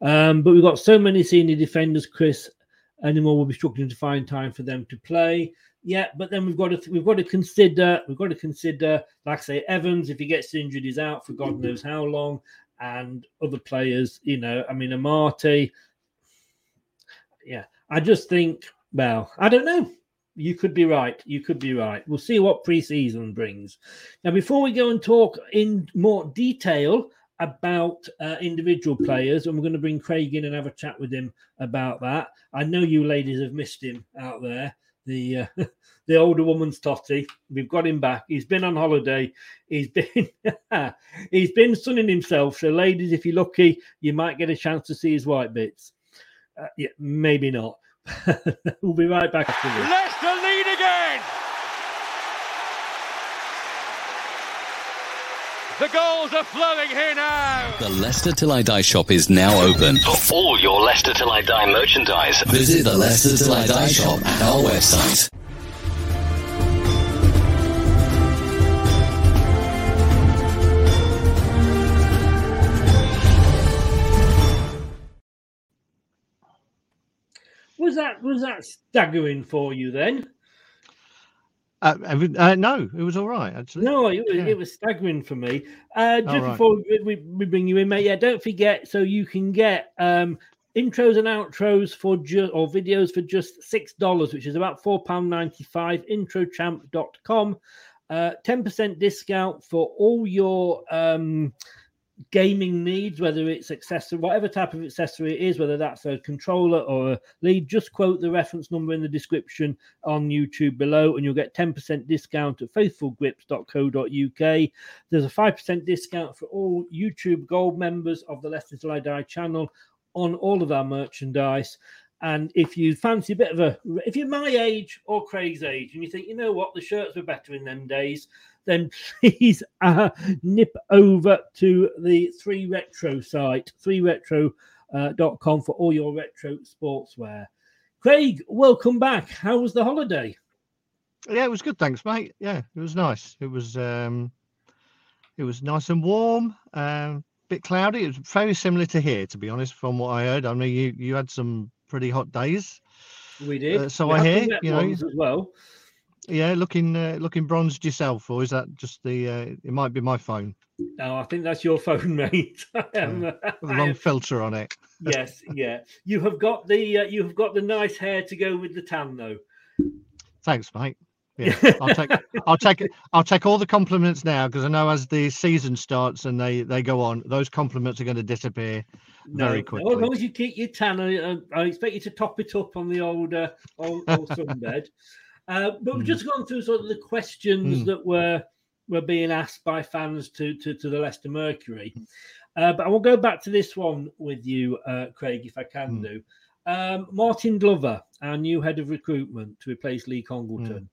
Um, but we've got so many senior defenders, Chris. Anymore will be struggling to find time for them to play. Yeah, but then we've got to we've got to consider we've got to consider, like I say, Evans if he gets injured, he's out for God knows how long, and other players. You know, I mean, Amartey. Yeah, I just think. Well, I don't know you could be right. You could be right. We'll see what preseason brings. Now, before we go and talk in more detail about uh, individual players, and we're going to bring Craig in and have a chat with him about that. I know you ladies have missed him out there. The uh, the older woman's totty. We've got him back. He's been on holiday. He's been he's been sunning himself. So, ladies, if you're lucky, you might get a chance to see his white bits. Uh, yeah, maybe not. we'll be right back after this. Leicester lead again. The goals are flowing here now. The Leicester Till I Die shop is now open. For all your Leicester Till I Die merchandise, visit the Leicester Till I Die shop at our website. Was that was that staggering for you then? Uh, uh, no, it was all right actually. No, it was, yeah. it was staggering for me. Uh, just right. before we, we, bring you in, mate, yeah, don't forget. So you can get um, intros and outros for just or videos for just six dollars, which is about four pound ninety five. Introchamp.com. Uh, 10% discount for all your um, gaming needs, whether it's accessory, whatever type of accessory it is, whether that's a controller or a lead, just quote the reference number in the description on YouTube below, and you'll get 10% discount at faithfulgrips.co.uk. There's a 5% discount for all YouTube Gold members of the Leicester Till I Die channel on all of our merchandise. And if you fancy a bit of a, if you're my age or Craig's age, and you think, you know what, the shirts were better in them days, then please uh, nip over to the 3Retro site, 3retro.com uh, for all your retro sportswear. Craig, welcome back. How was the holiday? Yeah, it was good, thanks, mate. Yeah, it was nice. It was um it was nice and warm, um, bit cloudy. It was very similar to here, to be honest, from what I heard. I mean you you had some pretty hot days. We did. Uh, so we I hear, you know, as well. Yeah, looking uh, looking bronzed yourself, or is that just the? Uh, it might be my phone. No, I think that's your phone, mate. um, uh, long filter on it. yes, yeah. You have got the uh, you have got the nice hair to go with the tan, though. Thanks, mate. Yeah, I'll take I'll take I'll take all the compliments now because I know as the season starts and they they go on, those compliments are going to disappear no, very quickly. as long as you keep your tan, I, I, expect you to top it up on the old uh, old, old sunbed. Uh, but we've just gone through sort of the questions Mm. that were were being asked by fans to to, to the Leicester Mercury. Uh, but I will go back to this one with you, uh, Craig, if I can do. Um, Martyn Glover, our new head of recruitment to replace Lee Congerton.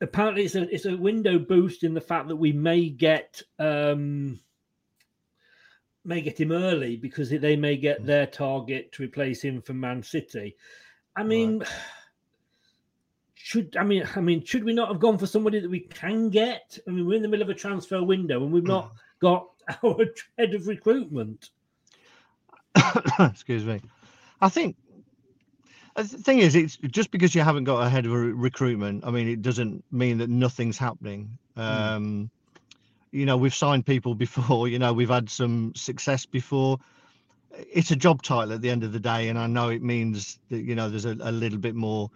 Apparently, it's a it's a window boost in the fact that we may get um, may get him early because they may get their target to replace him from Man City. I mean, should I mean I mean should we not have gone for somebody that we can get? I mean, we're in the middle of a transfer window and we've not got our head of recruitment. Excuse me. I think uh, the thing is, it's just because you haven't got a head of a re- recruitment. I mean, it doesn't mean that nothing's happening. Um, You know, we've signed people before. You know, we've had some success before. It's a job title at the end of the day, and I know it means that you know there's a, a little bit more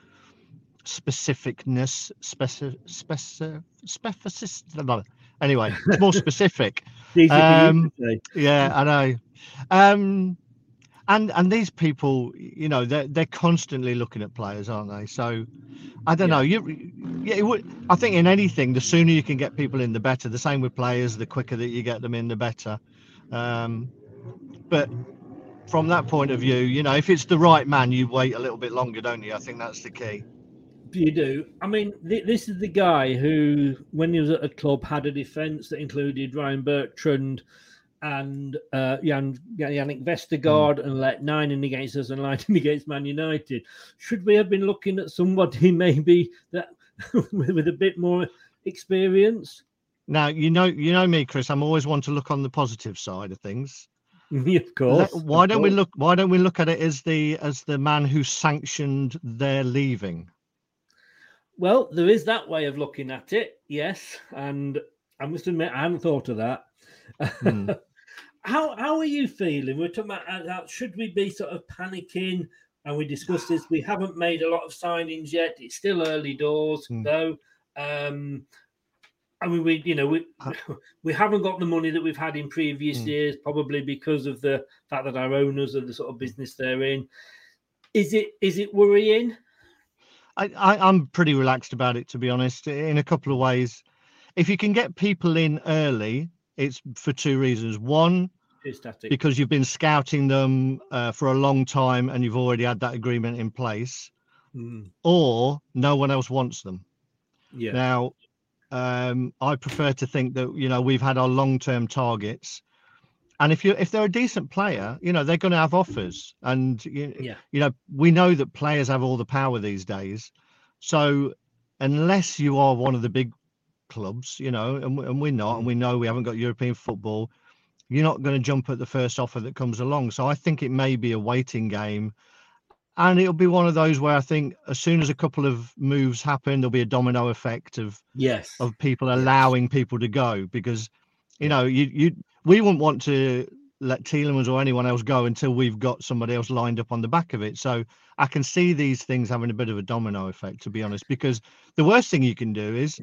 specificness, speci, speci, specific. Anyway, it's more specific. Easy for you to Um, yeah, I know. Um, and and these people, you know, they're they're constantly looking at players, aren't they? So, I don't know. You, yeah, it would. I think in anything, the sooner you can get people in, the better. The same with players. The quicker that you get them in, the better. Um, but from that point of view, you know, if it's the right man, you wait a little bit longer, don't you? I think that's the key. You do. I mean, th- this is the guy who, when he was at a club, had a defence that included Ryan Bertrand and uh, Jan, Jannik Vestergaard and let nine in against us and nine in against Man United. Should we have been looking at somebody maybe that with, a bit more experience? Now, you know, you know me, Chris. I'm always one to look on the positive side of things. of course. Let- why of don't we look? Why don't we look at it as the as the man who sanctioned their leaving? Well, there is that way of looking at it, yes. And I must admit, I hadn't thought of that. Hmm. how how are you feeling? We're talking about uh, should we be sort of panicking? And we discussed this. We haven't made a lot of signings yet. It's still early doors, Hmm. though. Um, I mean, we you know we Uh, we haven't got the money that we've had in previous Hmm. years, probably because of the fact that our owners are the sort of business they're in. Is it is it worrying? I, I I'm pretty relaxed about it, to be honest. In a couple of ways, if you can get people in early, it's for two reasons. One, because you've been scouting them uh, for a long time and you've already had that agreement in place, Mm, or no one else wants them. yeah. Now, um, I prefer to think that you know we've had our long-term targets, and if you if they're a decent player, you know they're going to have offers, and you, Yeah. you know we know that players have all the power these days. So unless you are one of the big clubs, you know, and, and we're not, and we mm. know we haven't got European football, you're not going to jump at the first offer that comes along. So I think it may be a waiting game. And it'll be one of those where I think as soon as a couple of moves happen, there'll be a domino effect of Yes. of people allowing people to go because you know you you we wouldn't want to let Tielemans or anyone else go until we've got somebody else lined up on the back of it. So I can see these things having a bit of a domino effect, to be honest, because the worst thing you can do is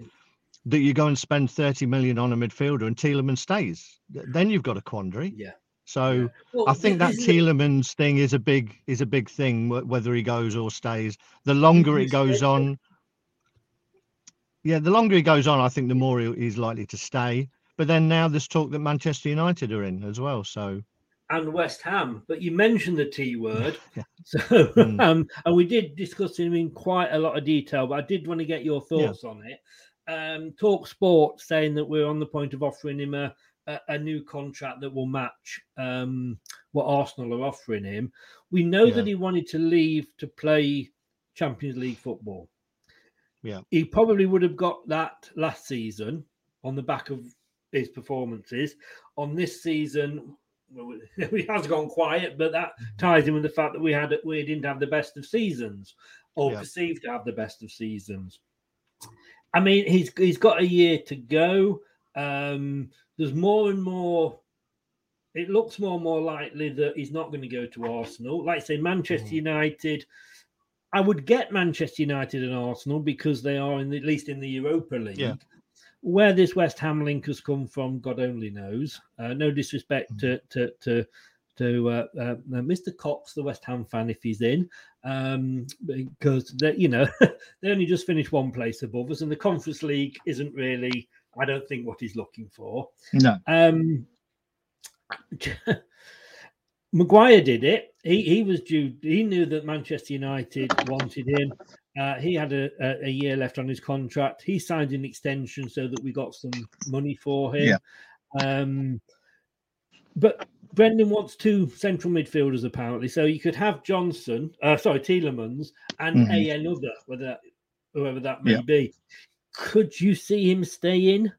that you go and spend 30 million on a midfielder and Tielemans stays. Then you've got a quandary. Yeah. So Well, I think that this is thing is a big is a big thing, whether he goes or stays. The longer it goes on, yeah, the longer he goes on, I think the more he- he's likely to stay. But then now there's talk that Manchester United are in as well. So and West Ham, but you mentioned the T word. Yeah. So, Mm. um, and we did discuss him in quite a lot of detail, but I did want to get your Yeah. thoughts on it. Um, Talk Sport saying that we're on the point of offering him a, a, a new contract that will match um, what Arsenal are offering him. We know Yeah. that he wanted to leave to play Champions League football. Yeah. He probably would have got that last season on the back of his performances. On this season, he has gone quiet, but that ties in with the fact that we had we didn't have the best of seasons, or Yeah. perceived to have the best of seasons. I mean, he's he's got a year to go. Um, there's more and more. It looks more and more likely that he's not going to go to Arsenal. Like I say, Manchester United. I would get Manchester United and Arsenal because they are in the, at least in the Europa League. Yeah. Where this West Ham link has come from, God only knows. Uh, no disrespect to, to to to uh, uh, Mr. Cox, the West Ham fan, if he's in, um, because they, you know they only just finished one place above us, and the Conference League isn't really, I don't think, what he's looking for. No. Um, Maguire did it. He he was due. He knew that Manchester United wanted him. Uh, he had a, a, year left on his contract. He signed an extension so that we got some money for him. Yeah. Um, but Brendan wants two central midfielders apparently, so you could have Johnson, uh, sorry Tielemans, and Mm-hmm. a another, whether whoever that may Yeah. be. Could you see him stay in?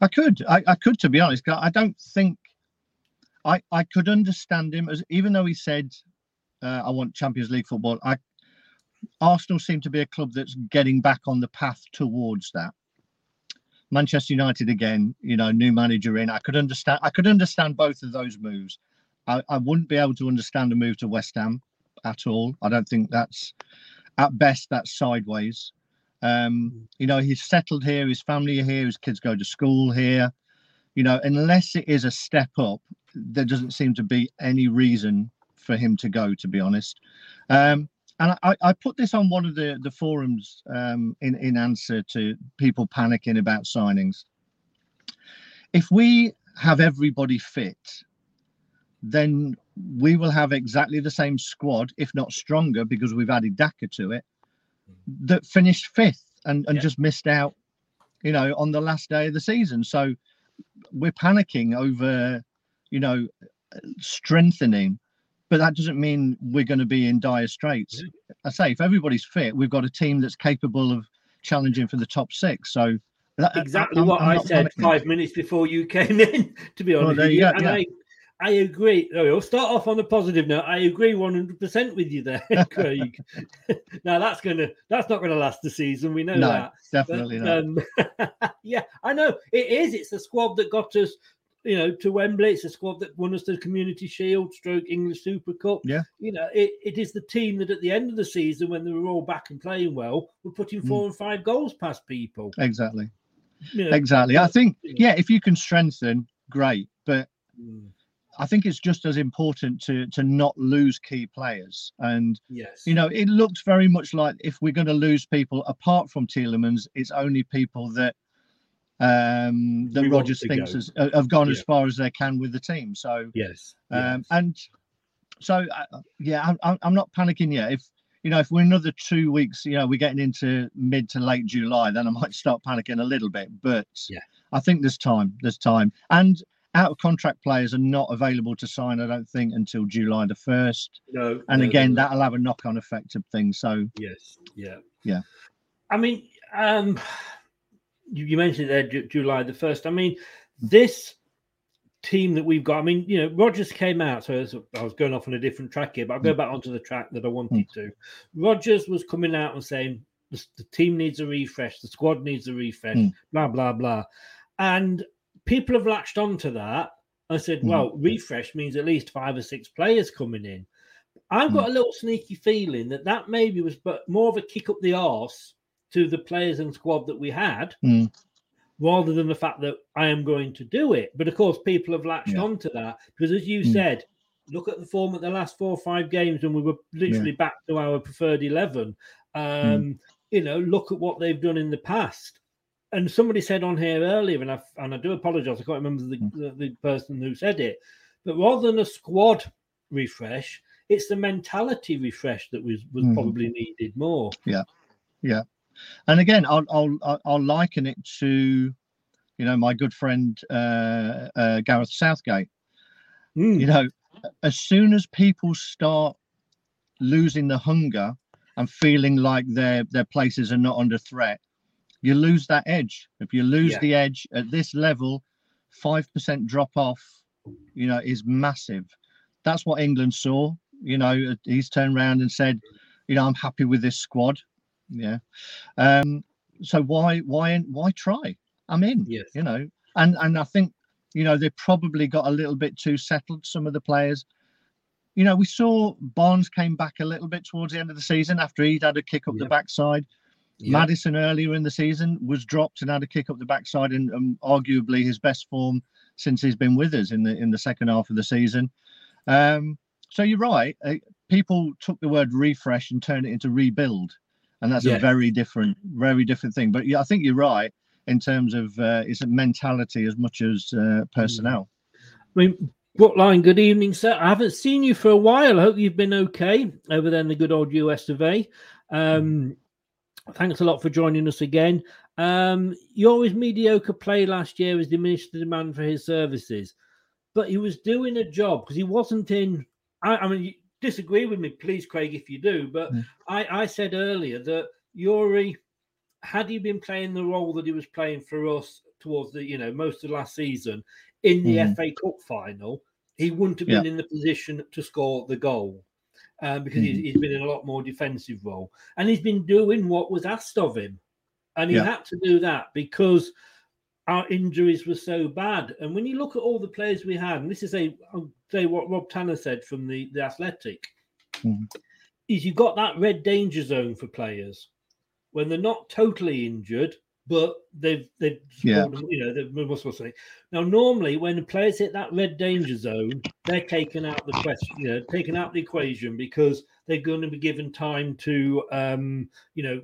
I could. I, I could, to be honest. I don't think I I could understand him as even though he said uh, I want Champions League football. I Arsenal seem to be a club that's getting back on the path towards that. Manchester United again, you know, new manager in. I could understand. I could understand both of those moves. I, I wouldn't be able to understand a move to West Ham at all. I don't think that's at best that's sideways. Um, you know, he's settled here, his family are here, his kids go to school here. You know, unless it is a step up, there doesn't seem to be any reason for him to go, to be honest. Um, and I, I put this on one of the, the forums um, in, in answer to people panicking about signings. If we have everybody fit, then we will have exactly the same squad, if not stronger, because we've added Daka to it, that finished fifth and, and Yeah. just missed out, you know, on the last day of the season. So we're panicking over, you know, strengthening, but that doesn't mean we're going to be in dire straits. I say, if everybody's fit, we've got a team that's capable of challenging for the top six. So that, exactly I'm- what I'm I said five minutes before you came in. To be Well, honest, with you you. and yeah. I, I agree. Oh, I'll start off on a positive note. I agree one hundred percent with you there, Craig. now that's gonna that's not gonna last the season. We know No, that. definitely But, not. um, yeah, I know it is. It's the squad that got us, you know, to Wembley. It's a squad that won us the Community Shield, Stroke English Super Cup. Yeah. you know, it, it is the team that at the end of the season, when they were all back and playing well, were putting Mm. four and five goals past people. Exactly. You know, Exactly. I think, yeah, if you can strengthen, great. But Mm, I think it's just as important to to not lose key players. And Yes. you know, it looks very much like if we're going to lose people apart from Tielemans, it's only people that um that We Rodgers thinks has, uh, have gone as far as they can with the team. So Yes. um, yes. and so uh, yeah, I'm, I'm I'm not panicking yet. If you know, if we're another two weeks, you know, we're getting into mid to late July, then I might start panicking a little bit. But Yeah. I think there's time. There's time, and out of contract players are not available to sign. I don't think until July the first. no. And no, again, no. that'll have a knock-on effect of things. So Yes. Yeah. Yeah. I mean, um, you, you mentioned there Ju- July the first. I mean, this team that we've got. I mean, you know, Rodgers came out. So I was going off on a different track here, but I'll go back onto the track that I wanted to. Rodgers was coming out and saying the, the team needs a refresh, the squad needs a refresh, Mm. blah blah blah, and people have latched onto that. I said, Mm. well, refresh means at least five or six players coming in. I've got a little sneaky feeling that that maybe was but more of a kick up the arse to the players and squad that we had, Mm. rather than the fact that I am going to do it. But of course, people have latched Yeah. onto that because, as you Mm. said, look at the form at the last four or five games when we were literally back to our preferred eleven. Mm. Um, You know, look at what they've done in the past. And somebody said on here earlier, and I and I do apologize, I can't remember the, Mm. the, the person who said it, but rather than a squad refresh, it's the mentality refresh that was was Mhm. probably needed more. Yeah. Yeah, and again, I'll I'll I'll- liken it to, you know, my good friend uh, uh, Gareth Southgate. Mm. you know as soon as people start losing the hunger and feeling like their their places are not under threat you lose that edge if you lose Yeah. the edge at this level 5% drop off you know is massive that's what england saw you know he's turned around and said you know i'm happy with this squad yeah um so why why why try i'm in Yes. you know and and i think you know they probably got a little bit too settled some of the players you know we saw barnes came back a little bit towards the end of the season after he'd had a kick up the backside Yeah. Maddison earlier in the season was dropped and had a kick up the backside, and, and arguably his best form since he's been with us in the in the second half of the season. Um, so you're right. Uh, people took the word refresh and turned it into rebuild, and that's yeah. a very different, very different thing. But yeah, I think you're right in terms of uh, it's a mentality as much as uh, personnel. I mean, Brookline, good evening, sir. I haven't seen you for a while. I hope you've been okay over there in the good old US of A. Um, thanks a lot for joining us again. Um, Youri's mediocre play last year has diminished the demand for his services, but he was doing a job because he wasn't in. I, I, mean, disagree with me, please, Craig, if you do. But mm. I, I said earlier that Youri, had he been playing the role that he was playing for us towards the, you know, most of last season in the mm. FA Cup final, he wouldn't have been yeah. in the position to score the goal. Um, because mm. he's, he's been in a lot more defensive role, and he's been doing what was asked of him, and he yeah. had to do that because our injuries were so bad. And when you look at all the players we had, and this is a I'll say what Rob Tanner said from the, the Athletic, mm. is you've got that red danger zone for players when they're not totally injured, but they've they've yeah. you know they've what's say. Now normally when the players hit that red danger zone, they're taken out the question, you know, taken out the equation because they're going to be given time to um, you know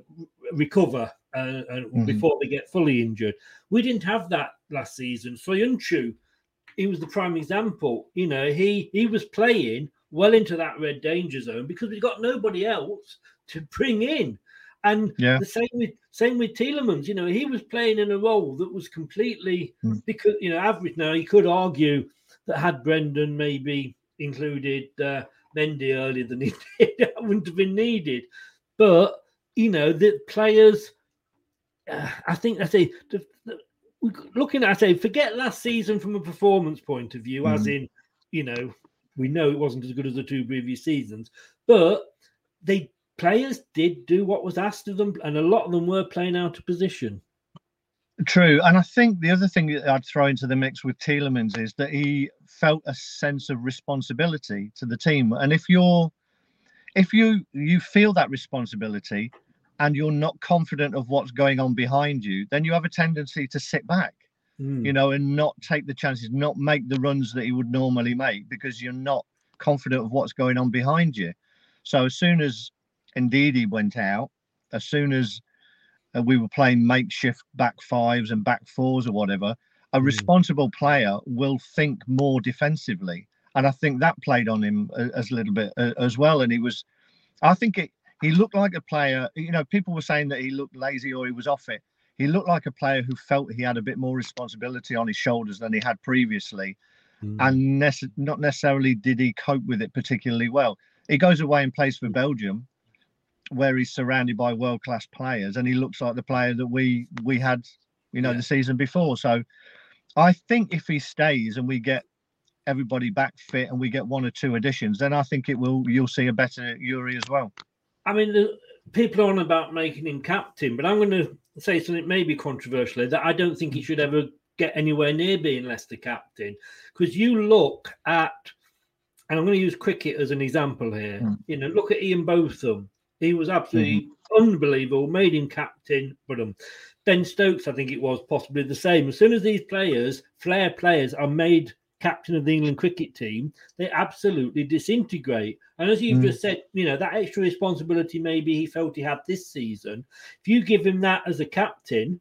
recover uh, mm-hmm. before they get fully injured. We didn't have that last season. Soyuncu, he was the prime example. You know, he he was playing well into that red danger zone because we got nobody else to bring in. And yeah. the same with same with Tielemans. You know, he was playing in a role that was completely mm. because you know average. Now you could argue that had Brendan maybe included uh, Mendy earlier than he did, that wouldn't have been needed. But you know, the players uh, I think I say the, the, looking at I say forget last season from a performance point of view, mm. as in you know we know it wasn't as good as the two previous seasons, but they players did do what was asked of them, and a lot of them were playing out of position. True, and I think the other thing that I'd throw into the mix with Tielemans is that he felt a sense of responsibility to the team, and if you're if you you feel that responsibility and you're not confident of what's going on behind you, then you have a tendency to sit back, mm. you know, and not take the chances, not make the runs that you would normally make because you're not confident of what's going on behind you. So as soon as Ndidi went out, as soon as uh, we were playing makeshift back fives and back fours or whatever, a mm. responsible player will think more defensively. And I think that played on him as a little bit uh, as well. And he was, I think it, he looked like a player. You know, people were saying that he looked lazy or he was off it. He looked like a player who felt he had a bit more responsibility on his shoulders than he had previously, mm. and nece- not necessarily did he cope with it particularly well. He goes away and plays for Belgium, where he's surrounded by world class players, and he looks like the player that we we had, you know, yeah. the season before. So, I think if he stays and we get everybody back fit and we get one or two additions, then I think it will. You'll see a better Youri as well. I mean, the, people are on about making him captain, but I'm going to say something maybe controversial that I don't think he should ever get anywhere near being Leicester captain because you look at, and I'm going to use cricket as an example here. Mm. You know, look at Ian Botham. He was absolutely mm-hmm. unbelievable. Made him captain, but um, Ben Stokes, I think it was possibly the same. As soon as these players, flair players, are made captain of the England cricket team, they absolutely disintegrate. And as you've mm. just said, you know, that extra responsibility maybe he felt he had this season. If you give him that as a captain,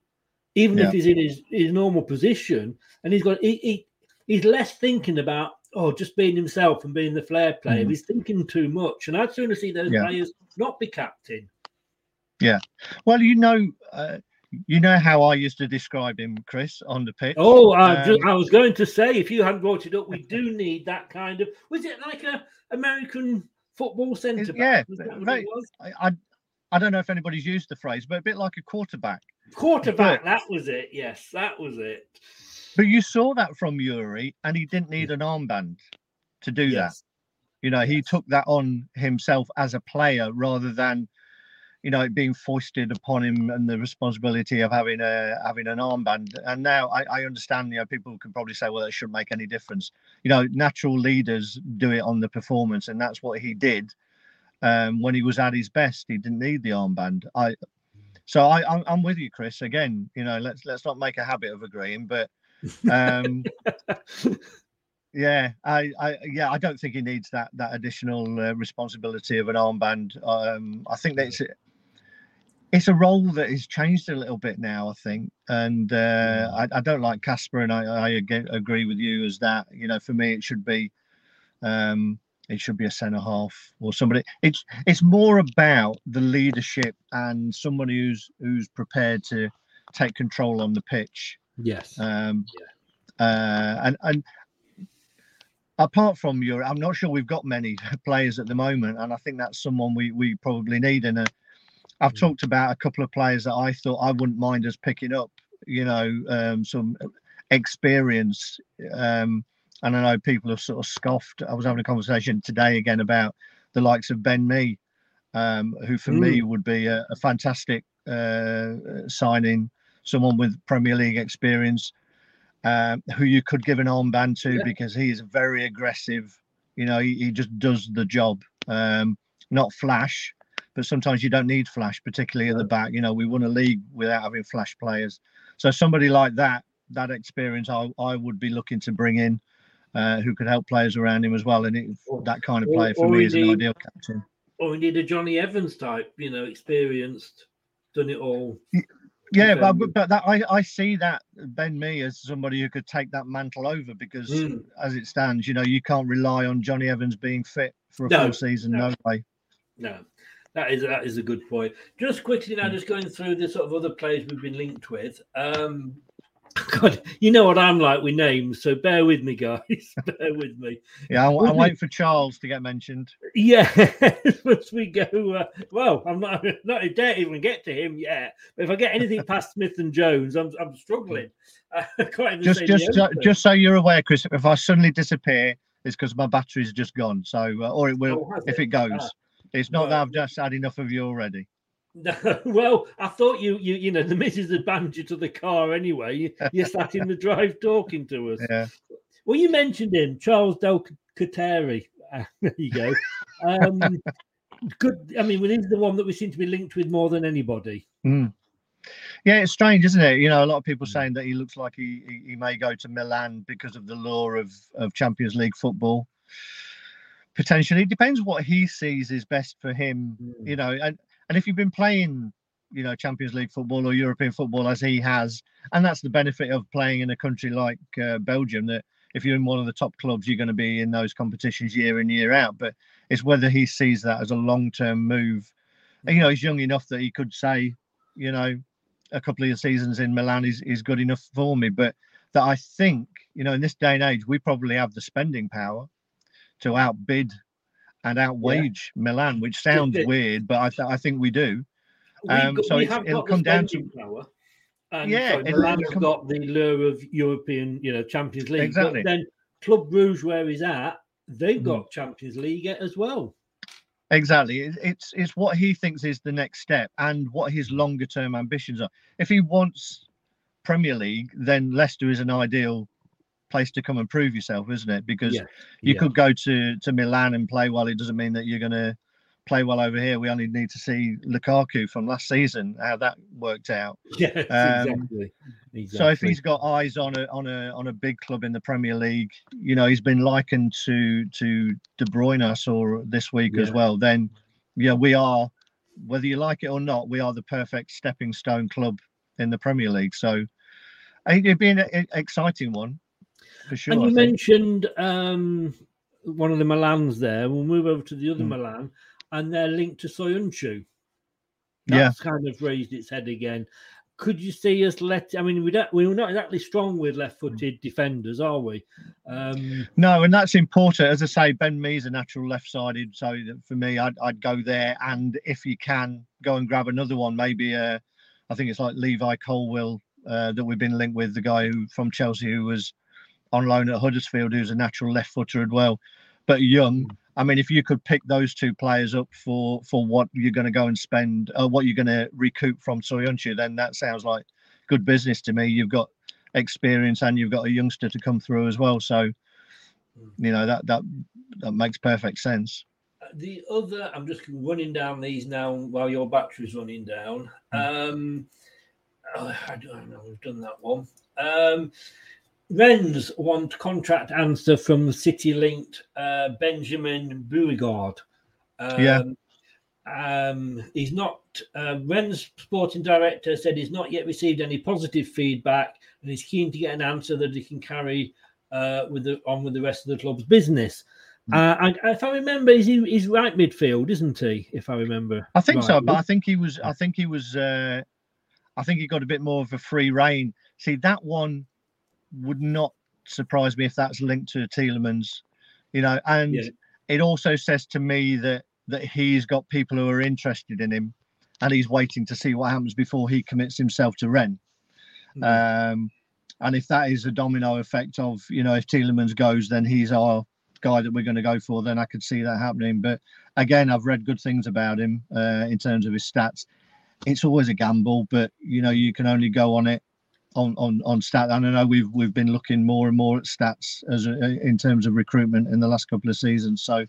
even yeah. if he's in his, his normal position, and he's got he, he, he's less thinking about oh just being himself and being the flair player. Mm. He's thinking too much, and I'd sooner see those yeah. players not be captain. Yeah, well, you know, uh, you know how I used to describe him, Chris, on the pitch. Oh, I, um, I was going to say, if you hadn't brought it up, we do need that kind of. Was it like a American football centre? Yeah, I, I, I don't know if anybody's used the phrase, but a bit like a quarterback. Quarterback, but, that was it. Yes, that was it. But you saw that from Youri, and he didn't need an armband to do yes. that. You know, yes. he took that on himself as a player rather than you know, being foisted upon him and the responsibility of having a having an armband. And now I, I understand, you know, people can probably say, well, it shouldn't make any difference. You know, natural leaders do it on the performance, and that's what he did. Um, when he was at his best, he didn't need the armband. I so I, I'm, I'm with you, Chris. Again, you know, let's let's not make a habit of agreeing, but um, yeah, I, I, yeah, I don't think he needs that that additional uh, responsibility of an armband. Um, I think that it's it's a role that has changed a little bit now. I think, and uh, I, I don't like Kasper, and I, I agree with you as that. You know, for me, it should be. Um, it should be a centre half or somebody. It's it's more about the leadership and somebody who's who's prepared to take control on the pitch. Yes. Um, yeah. uh, and and apart from your, I'm not sure we've got many players at the moment, and I think that's someone we we probably need. And uh, I've mm. talked about a couple of players that I thought I wouldn't mind us picking up. You know, um, some experience. Um, and I know people have sort of scoffed. I was having a conversation today again about the likes of Ben Mee, um, who for mm. me would be a, a fantastic uh, signing, someone with Premier League experience, um, who you could give an armband to yeah. because he is very aggressive. You know, he, he just does the job. Um, not flash, but sometimes you don't need flash, particularly at the back. You know, we won a league without having flash players. So somebody like that, that experience, I, I would be looking to bring in uh, who could help players around him as well. And it, that kind of player for or me is an ideal captain. Or indeed a Jonny Evans type, you know, experienced, done it all. Yeah, but, but that I, I see that Ben Mee as somebody who could take that mantle over because mm. as it stands, you know, you can't rely on Jonny Evans being fit for a no, full season. No. no way. No, that is that is a good point. Just quickly now, mm. just going through the sort of other players we've been linked with. Um, God, you know what I'm like with names, so bear with me, guys. bear with me. Yeah, I'm, I'm waiting for Charles to get mentioned. Yeah, once we go. Uh, well, I'm not, not dare even get to him yet. But if I get anything past Smith and Jones, I'm, I'm struggling. just, just, uh, just so you're aware, Chris. If I suddenly disappear, it's because my battery's just gone. So, uh, or it will oh, if it, it goes. Ah. It's not that I've just had enough of you already. well, I thought you, you, you know, the missus had banned you to the car anyway. You, you sat in the drive talking to us. Yeah. Well, you mentioned him, Charles De Ketelaere. Uh, there you go. Um, good. I mean, well, he's the one that we seem to be linked with more than anybody. Mm. Yeah, it's strange, isn't it? You know, a lot of people hmm. saying that he looks like he, he, he may go to Milan because of the lure of, of Champions League football. Potentially, it depends what he sees is best for him. Mm. You know, and and if you've been playing, you know, Champions League football or European football as he has, and that's the benefit of playing in a country like uh, Belgium, that if you're in one of the top clubs, you're going to be in those competitions year in year out. But it's whether he sees that as a long-term move. And, you know, he's young enough that he could say, you know, a couple of seasons in Milan is, is good enough for me. But that I think, you know, in this day and age, we probably have the spending power to outbid and outwage yeah. Milan, which sounds weird, but I, th- I think we do. Um, got, so it'll come down to power. And yeah, so Milan has come... got the lure of European, you know, Champions League. Exactly. But then Club Brugge, where he's at, they've got mm. Champions League as well. Exactly. It's it's what he thinks is the next step and what his longer term ambitions are. If he wants Premier League, then Leicester is an ideal place to come and prove yourself, isn't it? Because yeah. you yeah. could go to to Milan and play well. It doesn't mean that you're going to play well over here. We only need to see Lukaku from last season how that worked out. Yeah, um, exactly. exactly. So if he's got eyes on a on a on a big club in the Premier League, you know he's been likened to to De Bruyne I saw this week yeah. as well. Then yeah, we are whether you like it or not, we are the perfect stepping stone club in the Premier League. So it'd be an exciting one for sure. And you mentioned um, one of the Milans there. We'll move over to the other mm. Milan, and they're linked to Soyuncu. That's yeah. kind of raised its head again. Could you see us let? I mean, we don't. We're not exactly strong with left-footed mm. defenders, are we? Um, no, and that's important. As I say, Ben Mee's a natural left-sided, so for me, I'd, I'd go there. And if you can, go and grab another one. Maybe uh, I think it's like Levi Colwill uh, that we've been linked with, the guy who from Chelsea who was on loan at Huddersfield, who's a natural left footer as well, but young. Hmm. I mean, if you could pick those two players up for for what you're going to go and spend, uh, what you're going to recoup from Soyuncu, then that sounds like good business to me. You've got experience and you've got a youngster to come through as well. So, hmm. you know that that that makes perfect sense. the other, I'm just running down these now while your battery's running down. Um, oh, I don't know, we've done that one. Um, Rennes want contract answer from City linked uh, Benjamin Bourigeaud. Um, Yeah. Um, he's not, uh, Rennes sporting director said he's not yet received any positive feedback and he's keen to get an answer that he can carry uh, with the, on with the rest of the club's business. Uh, and if I remember, he's, he's right midfield, isn't he? If I remember, I think so, but I think he was. I think he was. Uh, I think he got a bit more of a free reign. See, that one would not surprise me if that's linked to Tielemans, you know. And Yeah. it also says to me that that he's got people who are interested in him, and he's waiting to see what happens before he commits himself to Rennes. Um, and if that is a domino effect of, you know, if Tielemans goes, then he's our guy that we're going to go for. Then I could see that happening. But again, I've read good things about him uh, in terms of his stats. It's always a gamble, but you know, you can only go on it on on on stat. And I know we've we've been looking more and more at stats as a, in terms of recruitment in the last couple of seasons. So,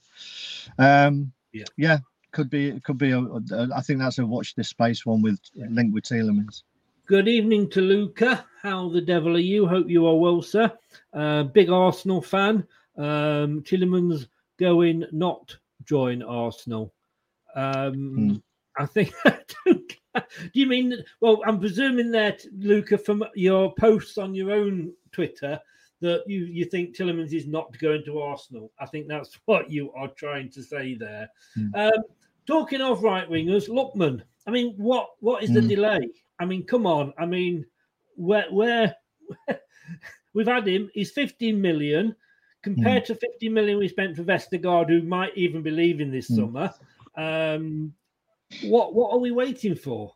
um, Yeah. yeah, could be it could be a, a. I think that's a watch this space one with linked with Tielemans. Good evening to Luca. How the devil are you? Hope you are well, sir. Uh, big Arsenal fan. Um, Tielemans going not join Arsenal. Um, I think. Do you mean? Well, I'm presuming that Luca, from your posts on your own Twitter, that you you think Tielemans is not going to Arsenal. I think that's what you are trying to say there. Um, talking of right wingers, Lookman. I mean, what what is the Mm. delay? I mean, come on. I mean, where where we've had him. He's 15 million compared to 50 million we spent for Vestergaard, who might even be leaving this Mm. summer. Um, what what are we waiting for?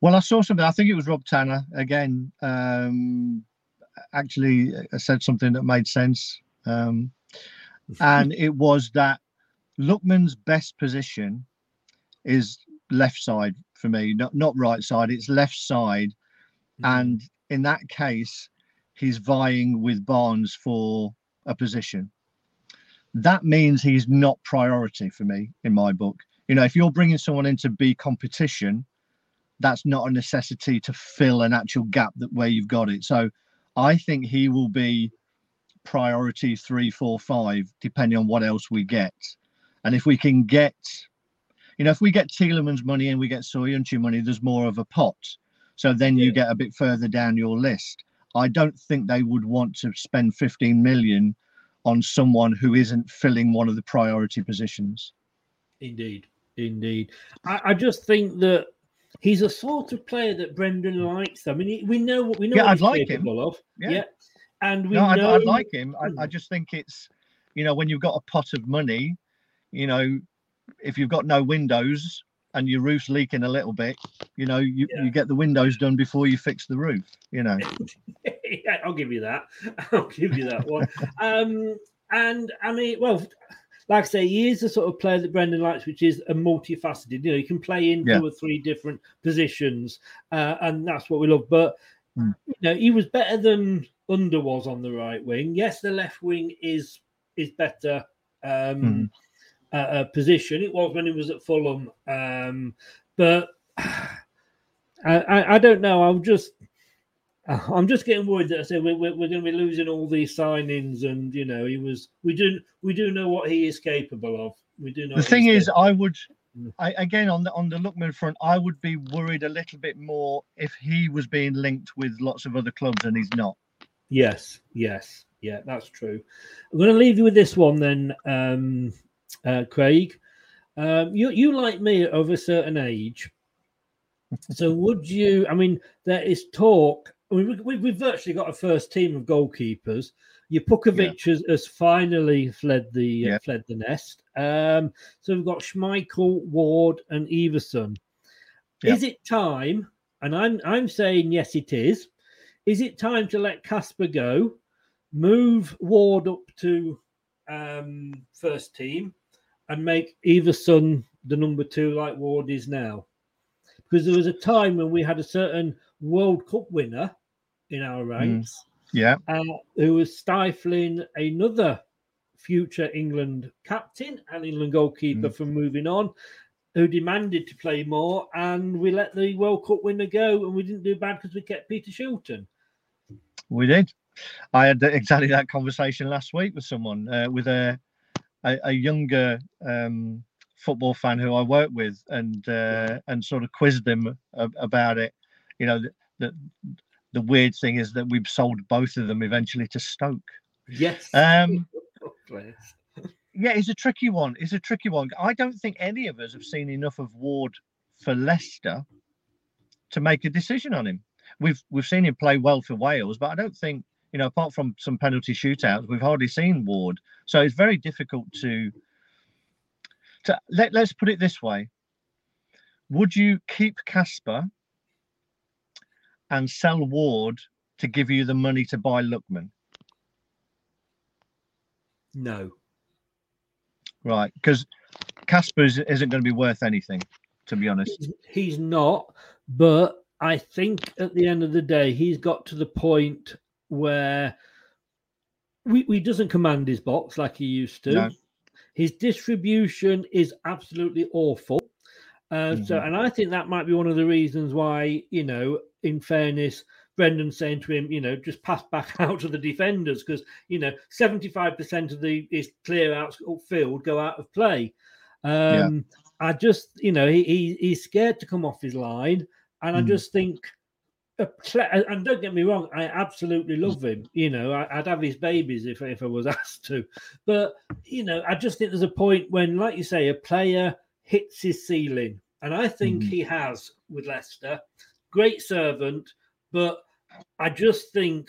Well, I saw something. I think it was Rob Tanner again. Um, actually, uh, said something that made sense, um, and it was that Lookman's best position is left side for me, not not right side. It's left side, and in that case, he's vying with Barnes for a position. That means he's not priority for me in my book. You know, if you're bringing someone in to be competition, that's not a necessity to fill an actual gap that where you've got it. So I think he will be priority three, four, five, depending on what else we get. And if we can get, you know, if we get Tielemans money and we get Soyuncu money, there's more of a pot. So then you get a bit further down your list. I don't think they would want to spend 15 million on someone who isn't filling one of the priority positions. Indeed, indeed. I, I just think that he's a sort of player that Brendan likes. I mean, we know what we know. Yeah, what I'd he's like him. Of. Yeah. Yeah. and we no, I'd, know. I'd like him. I, I just think it's, you know, when you've got a pot of money, you know, if you've got no windows and your roof's leaking a little bit, you know, you, you get the windows done before you fix the roof, you know. yeah, I'll give you that. I'll give you that one. um, and I mean, well, like I say, he is the sort of player that Brendan likes, which is a multifaceted. You know, he can play in Yeah. two or three different positions, uh, and that's what we love. But Mm. you know, he was better than Under was on the right wing. Yes, the left wing is is better. Um, uh, uh, position. It was when he was at Fulham, um, but I, I, I don't know. I'm just I'm just getting worried that I say we're, we're, we're going to be losing all these signings, and you know he was we do we do know what he is capable of. We do know the thing is, I would, Mm. I again on the on the Lookman front, I would be worried a little bit more if he was being linked with lots of other clubs and he's not. Yes, yes, yeah, that's true. I'm going to leave you with this one then, um, uh, Craig. Um, you you like me of a certain age, so would you? I mean, there is talk. We, we, we've virtually got a first team of goalkeepers. Jakupovic has, has finally fled the uh, fled the nest. Um, so we've got Schmeichel, Ward, and Iversen. Yeah. Is it time? And I'm I'm saying yes, it is. Is it time to let Kasper go, move Ward up to um, first team, and make Iversen the number two like Ward is now? Because there was a time when we had a certain World Cup winner in our ranks Yeah, uh, who was stifling another future England captain and England goalkeeper Mm. from moving on, who demanded to play more, and we let the World Cup winner go, and we didn't do bad because we kept Peter Shilton. We did. I had exactly that conversation last week with someone, uh, with a, a a younger um, football fan who I work with, and uh, and sort of quizzed them a- about it. You know, the, the weird thing is that we've sold both of them eventually to Stoke. Yes. Um, yeah, it's a tricky one. It's a tricky one. I don't think any of us have seen enough of Ward for Leicester to make a decision on him. We've we've seen him play well for Wales, but I don't think you know, apart from some penalty shootouts, we've hardly seen Ward. So it's very difficult to to let, let's put it this way. Would you keep Kasper and sell Ward to give you the money to buy Lookman? No. Right, because Kasper is, isn't going to be worth anything, to be honest. He's not, but I think at the end of the day, he's got to the point where we, he doesn't command his box like he used to. No. His distribution is absolutely awful. Uh, So, Mhm. and I think that might be one of the reasons why, you know, in fairness, Brendan saying to him, you know, just pass back out to the defenders because, you know, 75% of the his clear outs field go out of play. Yeah. Um, I just, you know, he, he he's scared to come off his line. And I Mm. just think, and don't get me wrong, I absolutely love him. You know, I, I'd have his babies if, if I was asked to. But, you know, I just think there's a point when, like you say, a player hits his ceiling. And I think Mhm. he has with Leicester. Great servant, but I just think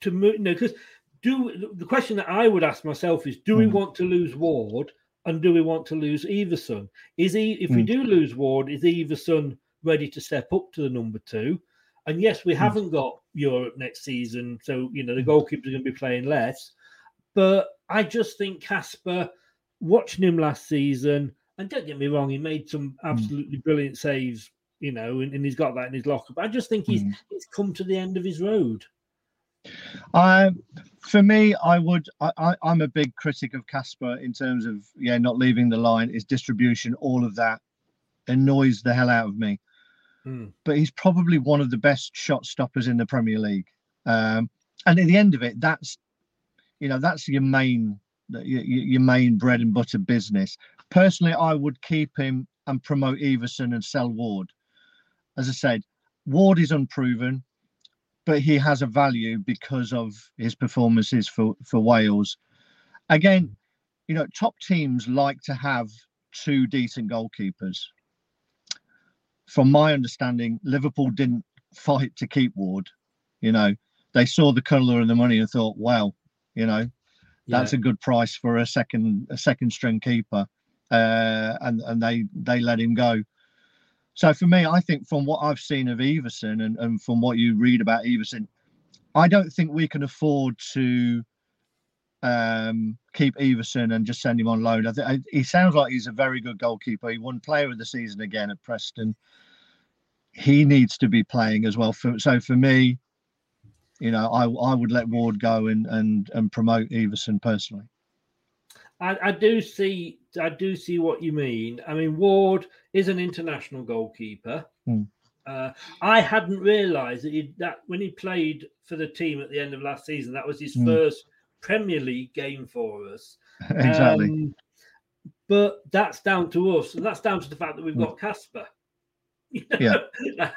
to move, you know, because do the question that I would ask myself is do we Mm. want to lose Ward and do we want to lose Iversen? Is he, if we Mm. do lose Ward, is Iversen ready to step up to the number two? And yes, we haven't got Europe next season, so you know the goalkeepers are going to be playing less. But I just think Kasper, watching him last season, and don't get me wrong, he made some absolutely brilliant saves, you know, and, and he's got that in his locker. But I just think he's Mm. he's come to the end of his road. I, for me, I would. I, I, I'm a big critic of Kasper in terms of yeah, not leaving the line, his distribution, all of that annoys the hell out of me. Hmm. But he's probably one of the best shot stoppers in the Premier League. Um, and at the end of it, that's you know that's your main your, your main bread and butter business. Personally, I would keep him and promote Iversen and sell Ward. As I said, Ward is unproven but he has a value because of his performances for for Wales. Again, you know, top teams like to have two decent goalkeepers. From my understanding, Liverpool didn't fight to keep Ward. You know, they saw the colour and the money and thought, "Well, you know, that's Yeah. a good price for a second a second string keeper," uh, and and they they let him go. So for me, I think from what I've seen of Iversen and, and from what you read about Iversen, I don't think we can afford to um, keep Iversen and just send him on loan. I th- I, he sounds like he's a very good goalkeeper. He won Player of the Season again at Preston. He needs to be playing as well. For, so for me, you know, I I would let Ward go and and and promote Everson personally. I, I do see I do see what you mean. I mean, Ward is an international goalkeeper. Hmm. Uh, I hadn't realised that he that when he played for the team at the end of last season, that was his Hmm. first Premier League game for us. exactly. Um, but that's down to us, and that's down to the fact that we've Hmm. got Kasper. Yeah.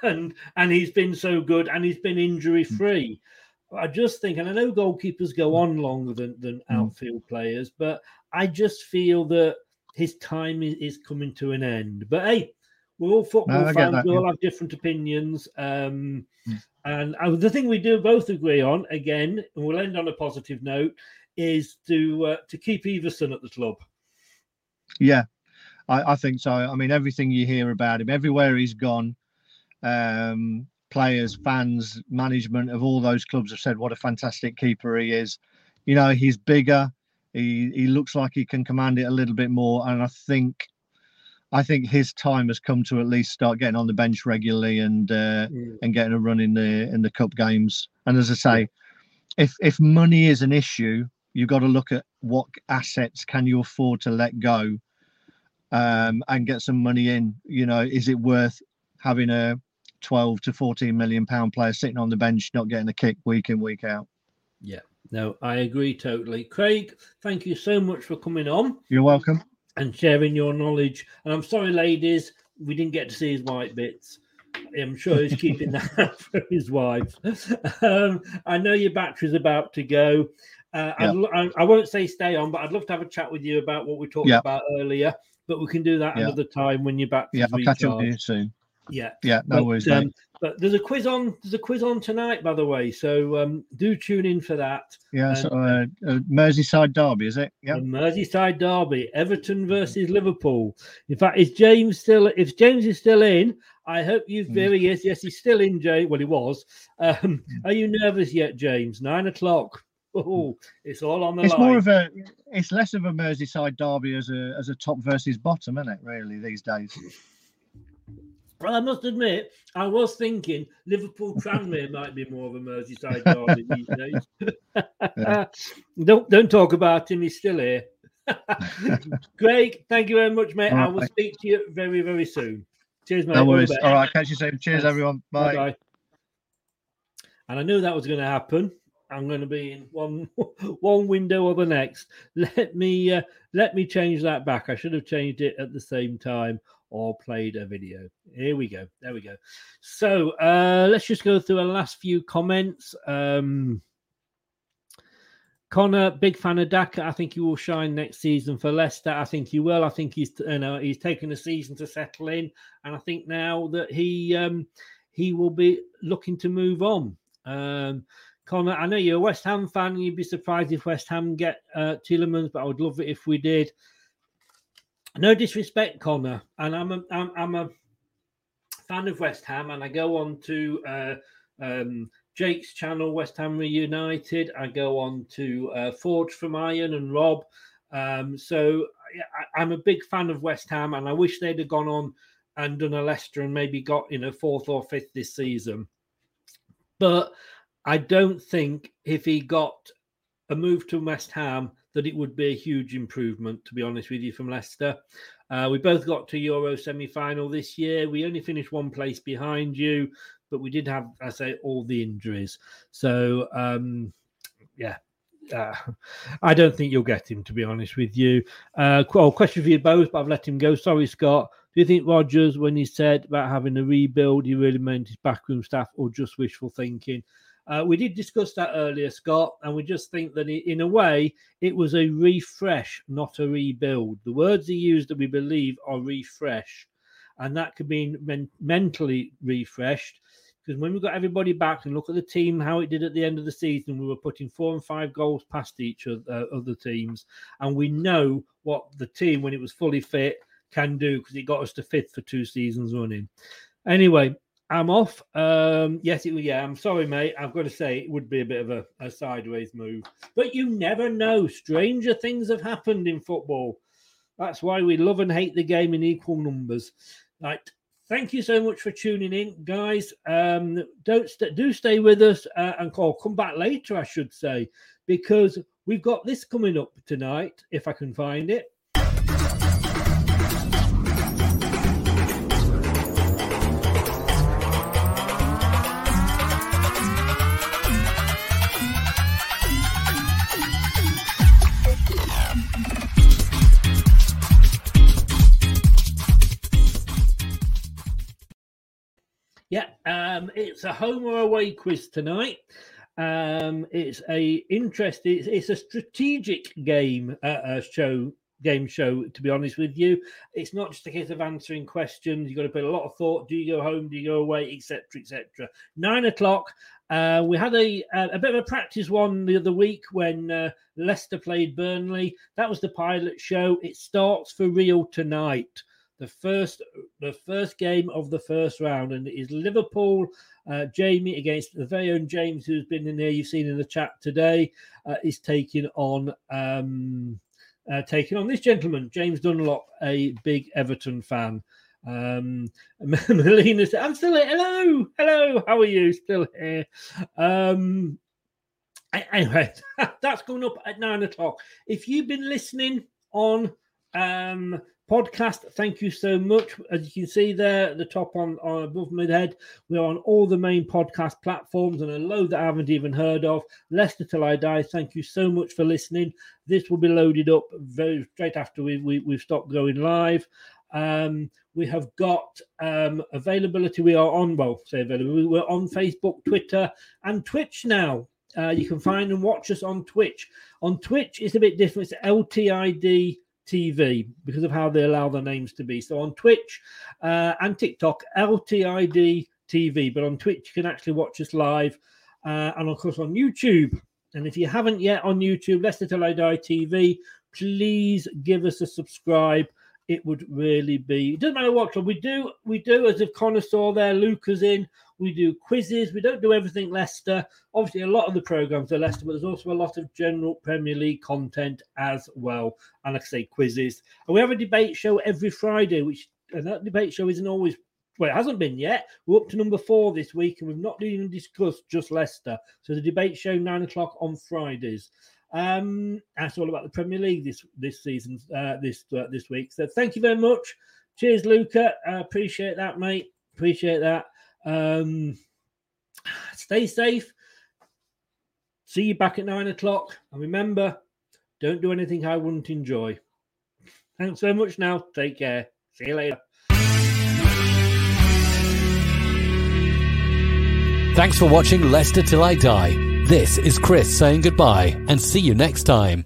and and he's been so good, and he's been injury free. I just think, and I know goalkeepers go on longer than than Mm. outfield players, but I just feel that his time is, is coming to an end. But hey, we're all football get fans. that, we all yeah. have different opinions. Um, Mm. and uh, the thing we do both agree on, again, and we'll end on a positive note, is to uh, to keep Iversen at the club. Yeah, I, I think so. I mean, everything you hear about him, everywhere he's gone, um, players, fans, management of all those clubs have said what a fantastic keeper he is. You know, he's bigger. He he looks like he can command it a little bit more, and I think, I think his time has come to at least start getting on the bench regularly and uh, and getting a run in the in the cup games. And as I say, if if money is an issue, you've got to look at what assets can you afford to let go um, and get some money in. You know, is it worth having a 12 to 14 million pound player sitting on the bench, not getting a kick week in, week out? Yeah, no, I agree totally. Craig, thank you so much for coming on. You're welcome. And sharing your knowledge. And I'm sorry, ladies, we didn't get to see his white bits. I'm sure he's keeping that for his wife. Um, I know your battery's about to go. Uh, yeah. I, I, won't say stay on, but I'd love to have a chat with you about what we talked yeah. about earlier. But we can do that yeah. another time when you're back. Yeah, I'll catch up with you soon. Yeah, yeah, no but, worries. Um, but there's a quiz on. There's a quiz on tonight, by the way. So um, do tune in for that. Yeah, and, so, uh, uh, Merseyside derby, is it? Yeah, Merseyside derby, Everton versus Liverpool. In fact, is James still? If James is still in, I hope you. There he is. Yes, he's still in. Jay. Well, he was. Um, mm. are you nervous yet, James? Nine o'clock. Oh, it's all on the it's line. more of a. It's less of a Merseyside derby as a as a top versus bottom, isn't it? Really, these days. Well, I must admit, I was thinking Liverpool Tranmere might be more of a Merseyside derby these days. don't don't talk about him; he's still here. Great, thank you very much, mate. I will speak to you very very soon. Cheers, mate. No worries. All right, catch you soon. Cheers, everyone. Bye. Bye. And I knew that was going to happen. I'm going to be in one one window or the next. Let me uh, let me change that back. I should have changed it at the same time or played a video. Here we go. There we go. So uh, let's just go through a last few comments. Um, Connor, big fan of Daka. I think he will shine next season for Leicester. I think he will. I think he's you know he's taken a season to settle in, and I think now that he um, he will be looking to move on. Um, Connor, I know you're a West Ham fan, and you'd be surprised if West Ham get uh, Tielemans, but I would love it if we did no disrespect, Connor, and I'm a I'm, I'm a fan of West Ham, and I go on to uh, um, Jake's channel, West Ham Reunited. I go on to uh, Forge from Iron and Rob. Um, so I, am a big fan of West Ham, and I wish they'd have gone on and done a Leicester and maybe got in a fourth or fifth this season. But I don't think if he got a move to West Ham, that it would be a huge improvement, to be honest with you, from Leicester. Uh, we both got to Euro semi final this year. We only finished one place behind you, but we did have, I say, all the injuries. So, um, yeah. Uh, I don't think you'll get him, to be honest with you. Uh, well, question for you both, but I've let him go. Sorry, Scott. Do you think Rodgers, when he said about having a rebuild, he really meant his backroom staff or just wishful thinking? Uh, we did discuss that earlier, Scott, and we just think that in a way it was a refresh, not a rebuild. The words he used that we believe are refresh, and that could mean men- mentally refreshed. Because when we got everybody back and look at the team, how it did at the end of the season, we were putting four and five goals past each of uh, other teams, and we know what the team, when it was fully fit, can do because it got us to fifth for two seasons running. Anyway, I'm off. Um, yes, it yeah. I'm sorry, mate. I've got to say it would be a bit of a, a sideways move, but you never know. Stranger things have happened in football. That's why we love and hate the game in equal numbers. Right. Thank you so much for tuning in, guys. Um, don't st- do stay with us uh, and call. Come back later, I should say, because we've got this coming up tonight. If I can find it. Yeah, um, it's a home or away quiz tonight. Um, it's a interesting. It's, it's a strategic game uh, uh, show game show. To be honest with you, it's not just a case of answering questions. You've got to put a lot of thought. Do you go home? Do you go away? Etc. Etc. Nine o'clock. Uh, we had a a bit of a practice one the other week when uh, Leicester played Burnley. That was the pilot show. It starts for real tonight the first the first game of the first round, and it is Liverpool. Uh, Jamie against the very own James, who's been in there. You've seen in the chat today, uh, is taking on um, uh, taking on this gentleman, James Dunlop, a big Everton fan. Um, Melina said, "I'm still here. Hello, hello. How are you? Still here." Um, Anyway, that's going up at nine o'clock. If you've been listening on um, podcast, thank you so much. As you can see there at the top on, on above my head, we're on all the main podcast platforms and a load that I haven't even heard of. Leicester Till I Die, thank you so much for listening. This will be loaded up very straight after we, we, we've stopped going live. Um, we have got um, availability. We are on, well, say available. We're on Facebook, Twitter, and Twitch now. Uh, you can find and watch us on Twitch. On Twitch, it's a bit different. It's LTID TV because of how they allow their names to be. So on Twitch uh, and TikTok, LTID TV, but on Twitch, you can actually watch us live. Uh, and of course on YouTube. And if you haven't yet on YouTube, Leicester Till I Die TV, please give us a subscribe. It would really be. It doesn't matter what club we do. We do as if Connor saw there. Luca's in. We do quizzes. We don't do everything Leicester. Obviously, a lot of the programs are Leicester, but there's also a lot of general Premier League content as well. And like I say, quizzes. And we have a debate show every Friday, which and that debate show isn't always well, it hasn't been yet. We're up to number four this week, and we've not even discussed just Leicester. So the debate show nine o'clock on Fridays. Um, that's all about the Premier League this this season, uh, this uh, this week. So thank you very much. Cheers, Luca. Appreciate that, mate. Appreciate that. Um, stay safe. See you back at nine o'clock. And remember, don't do anything I wouldn't enjoy. Thanks so much now. Take care. See you later. Thanks for watching Leicester Till I Die. This is Chris saying goodbye and see you next time.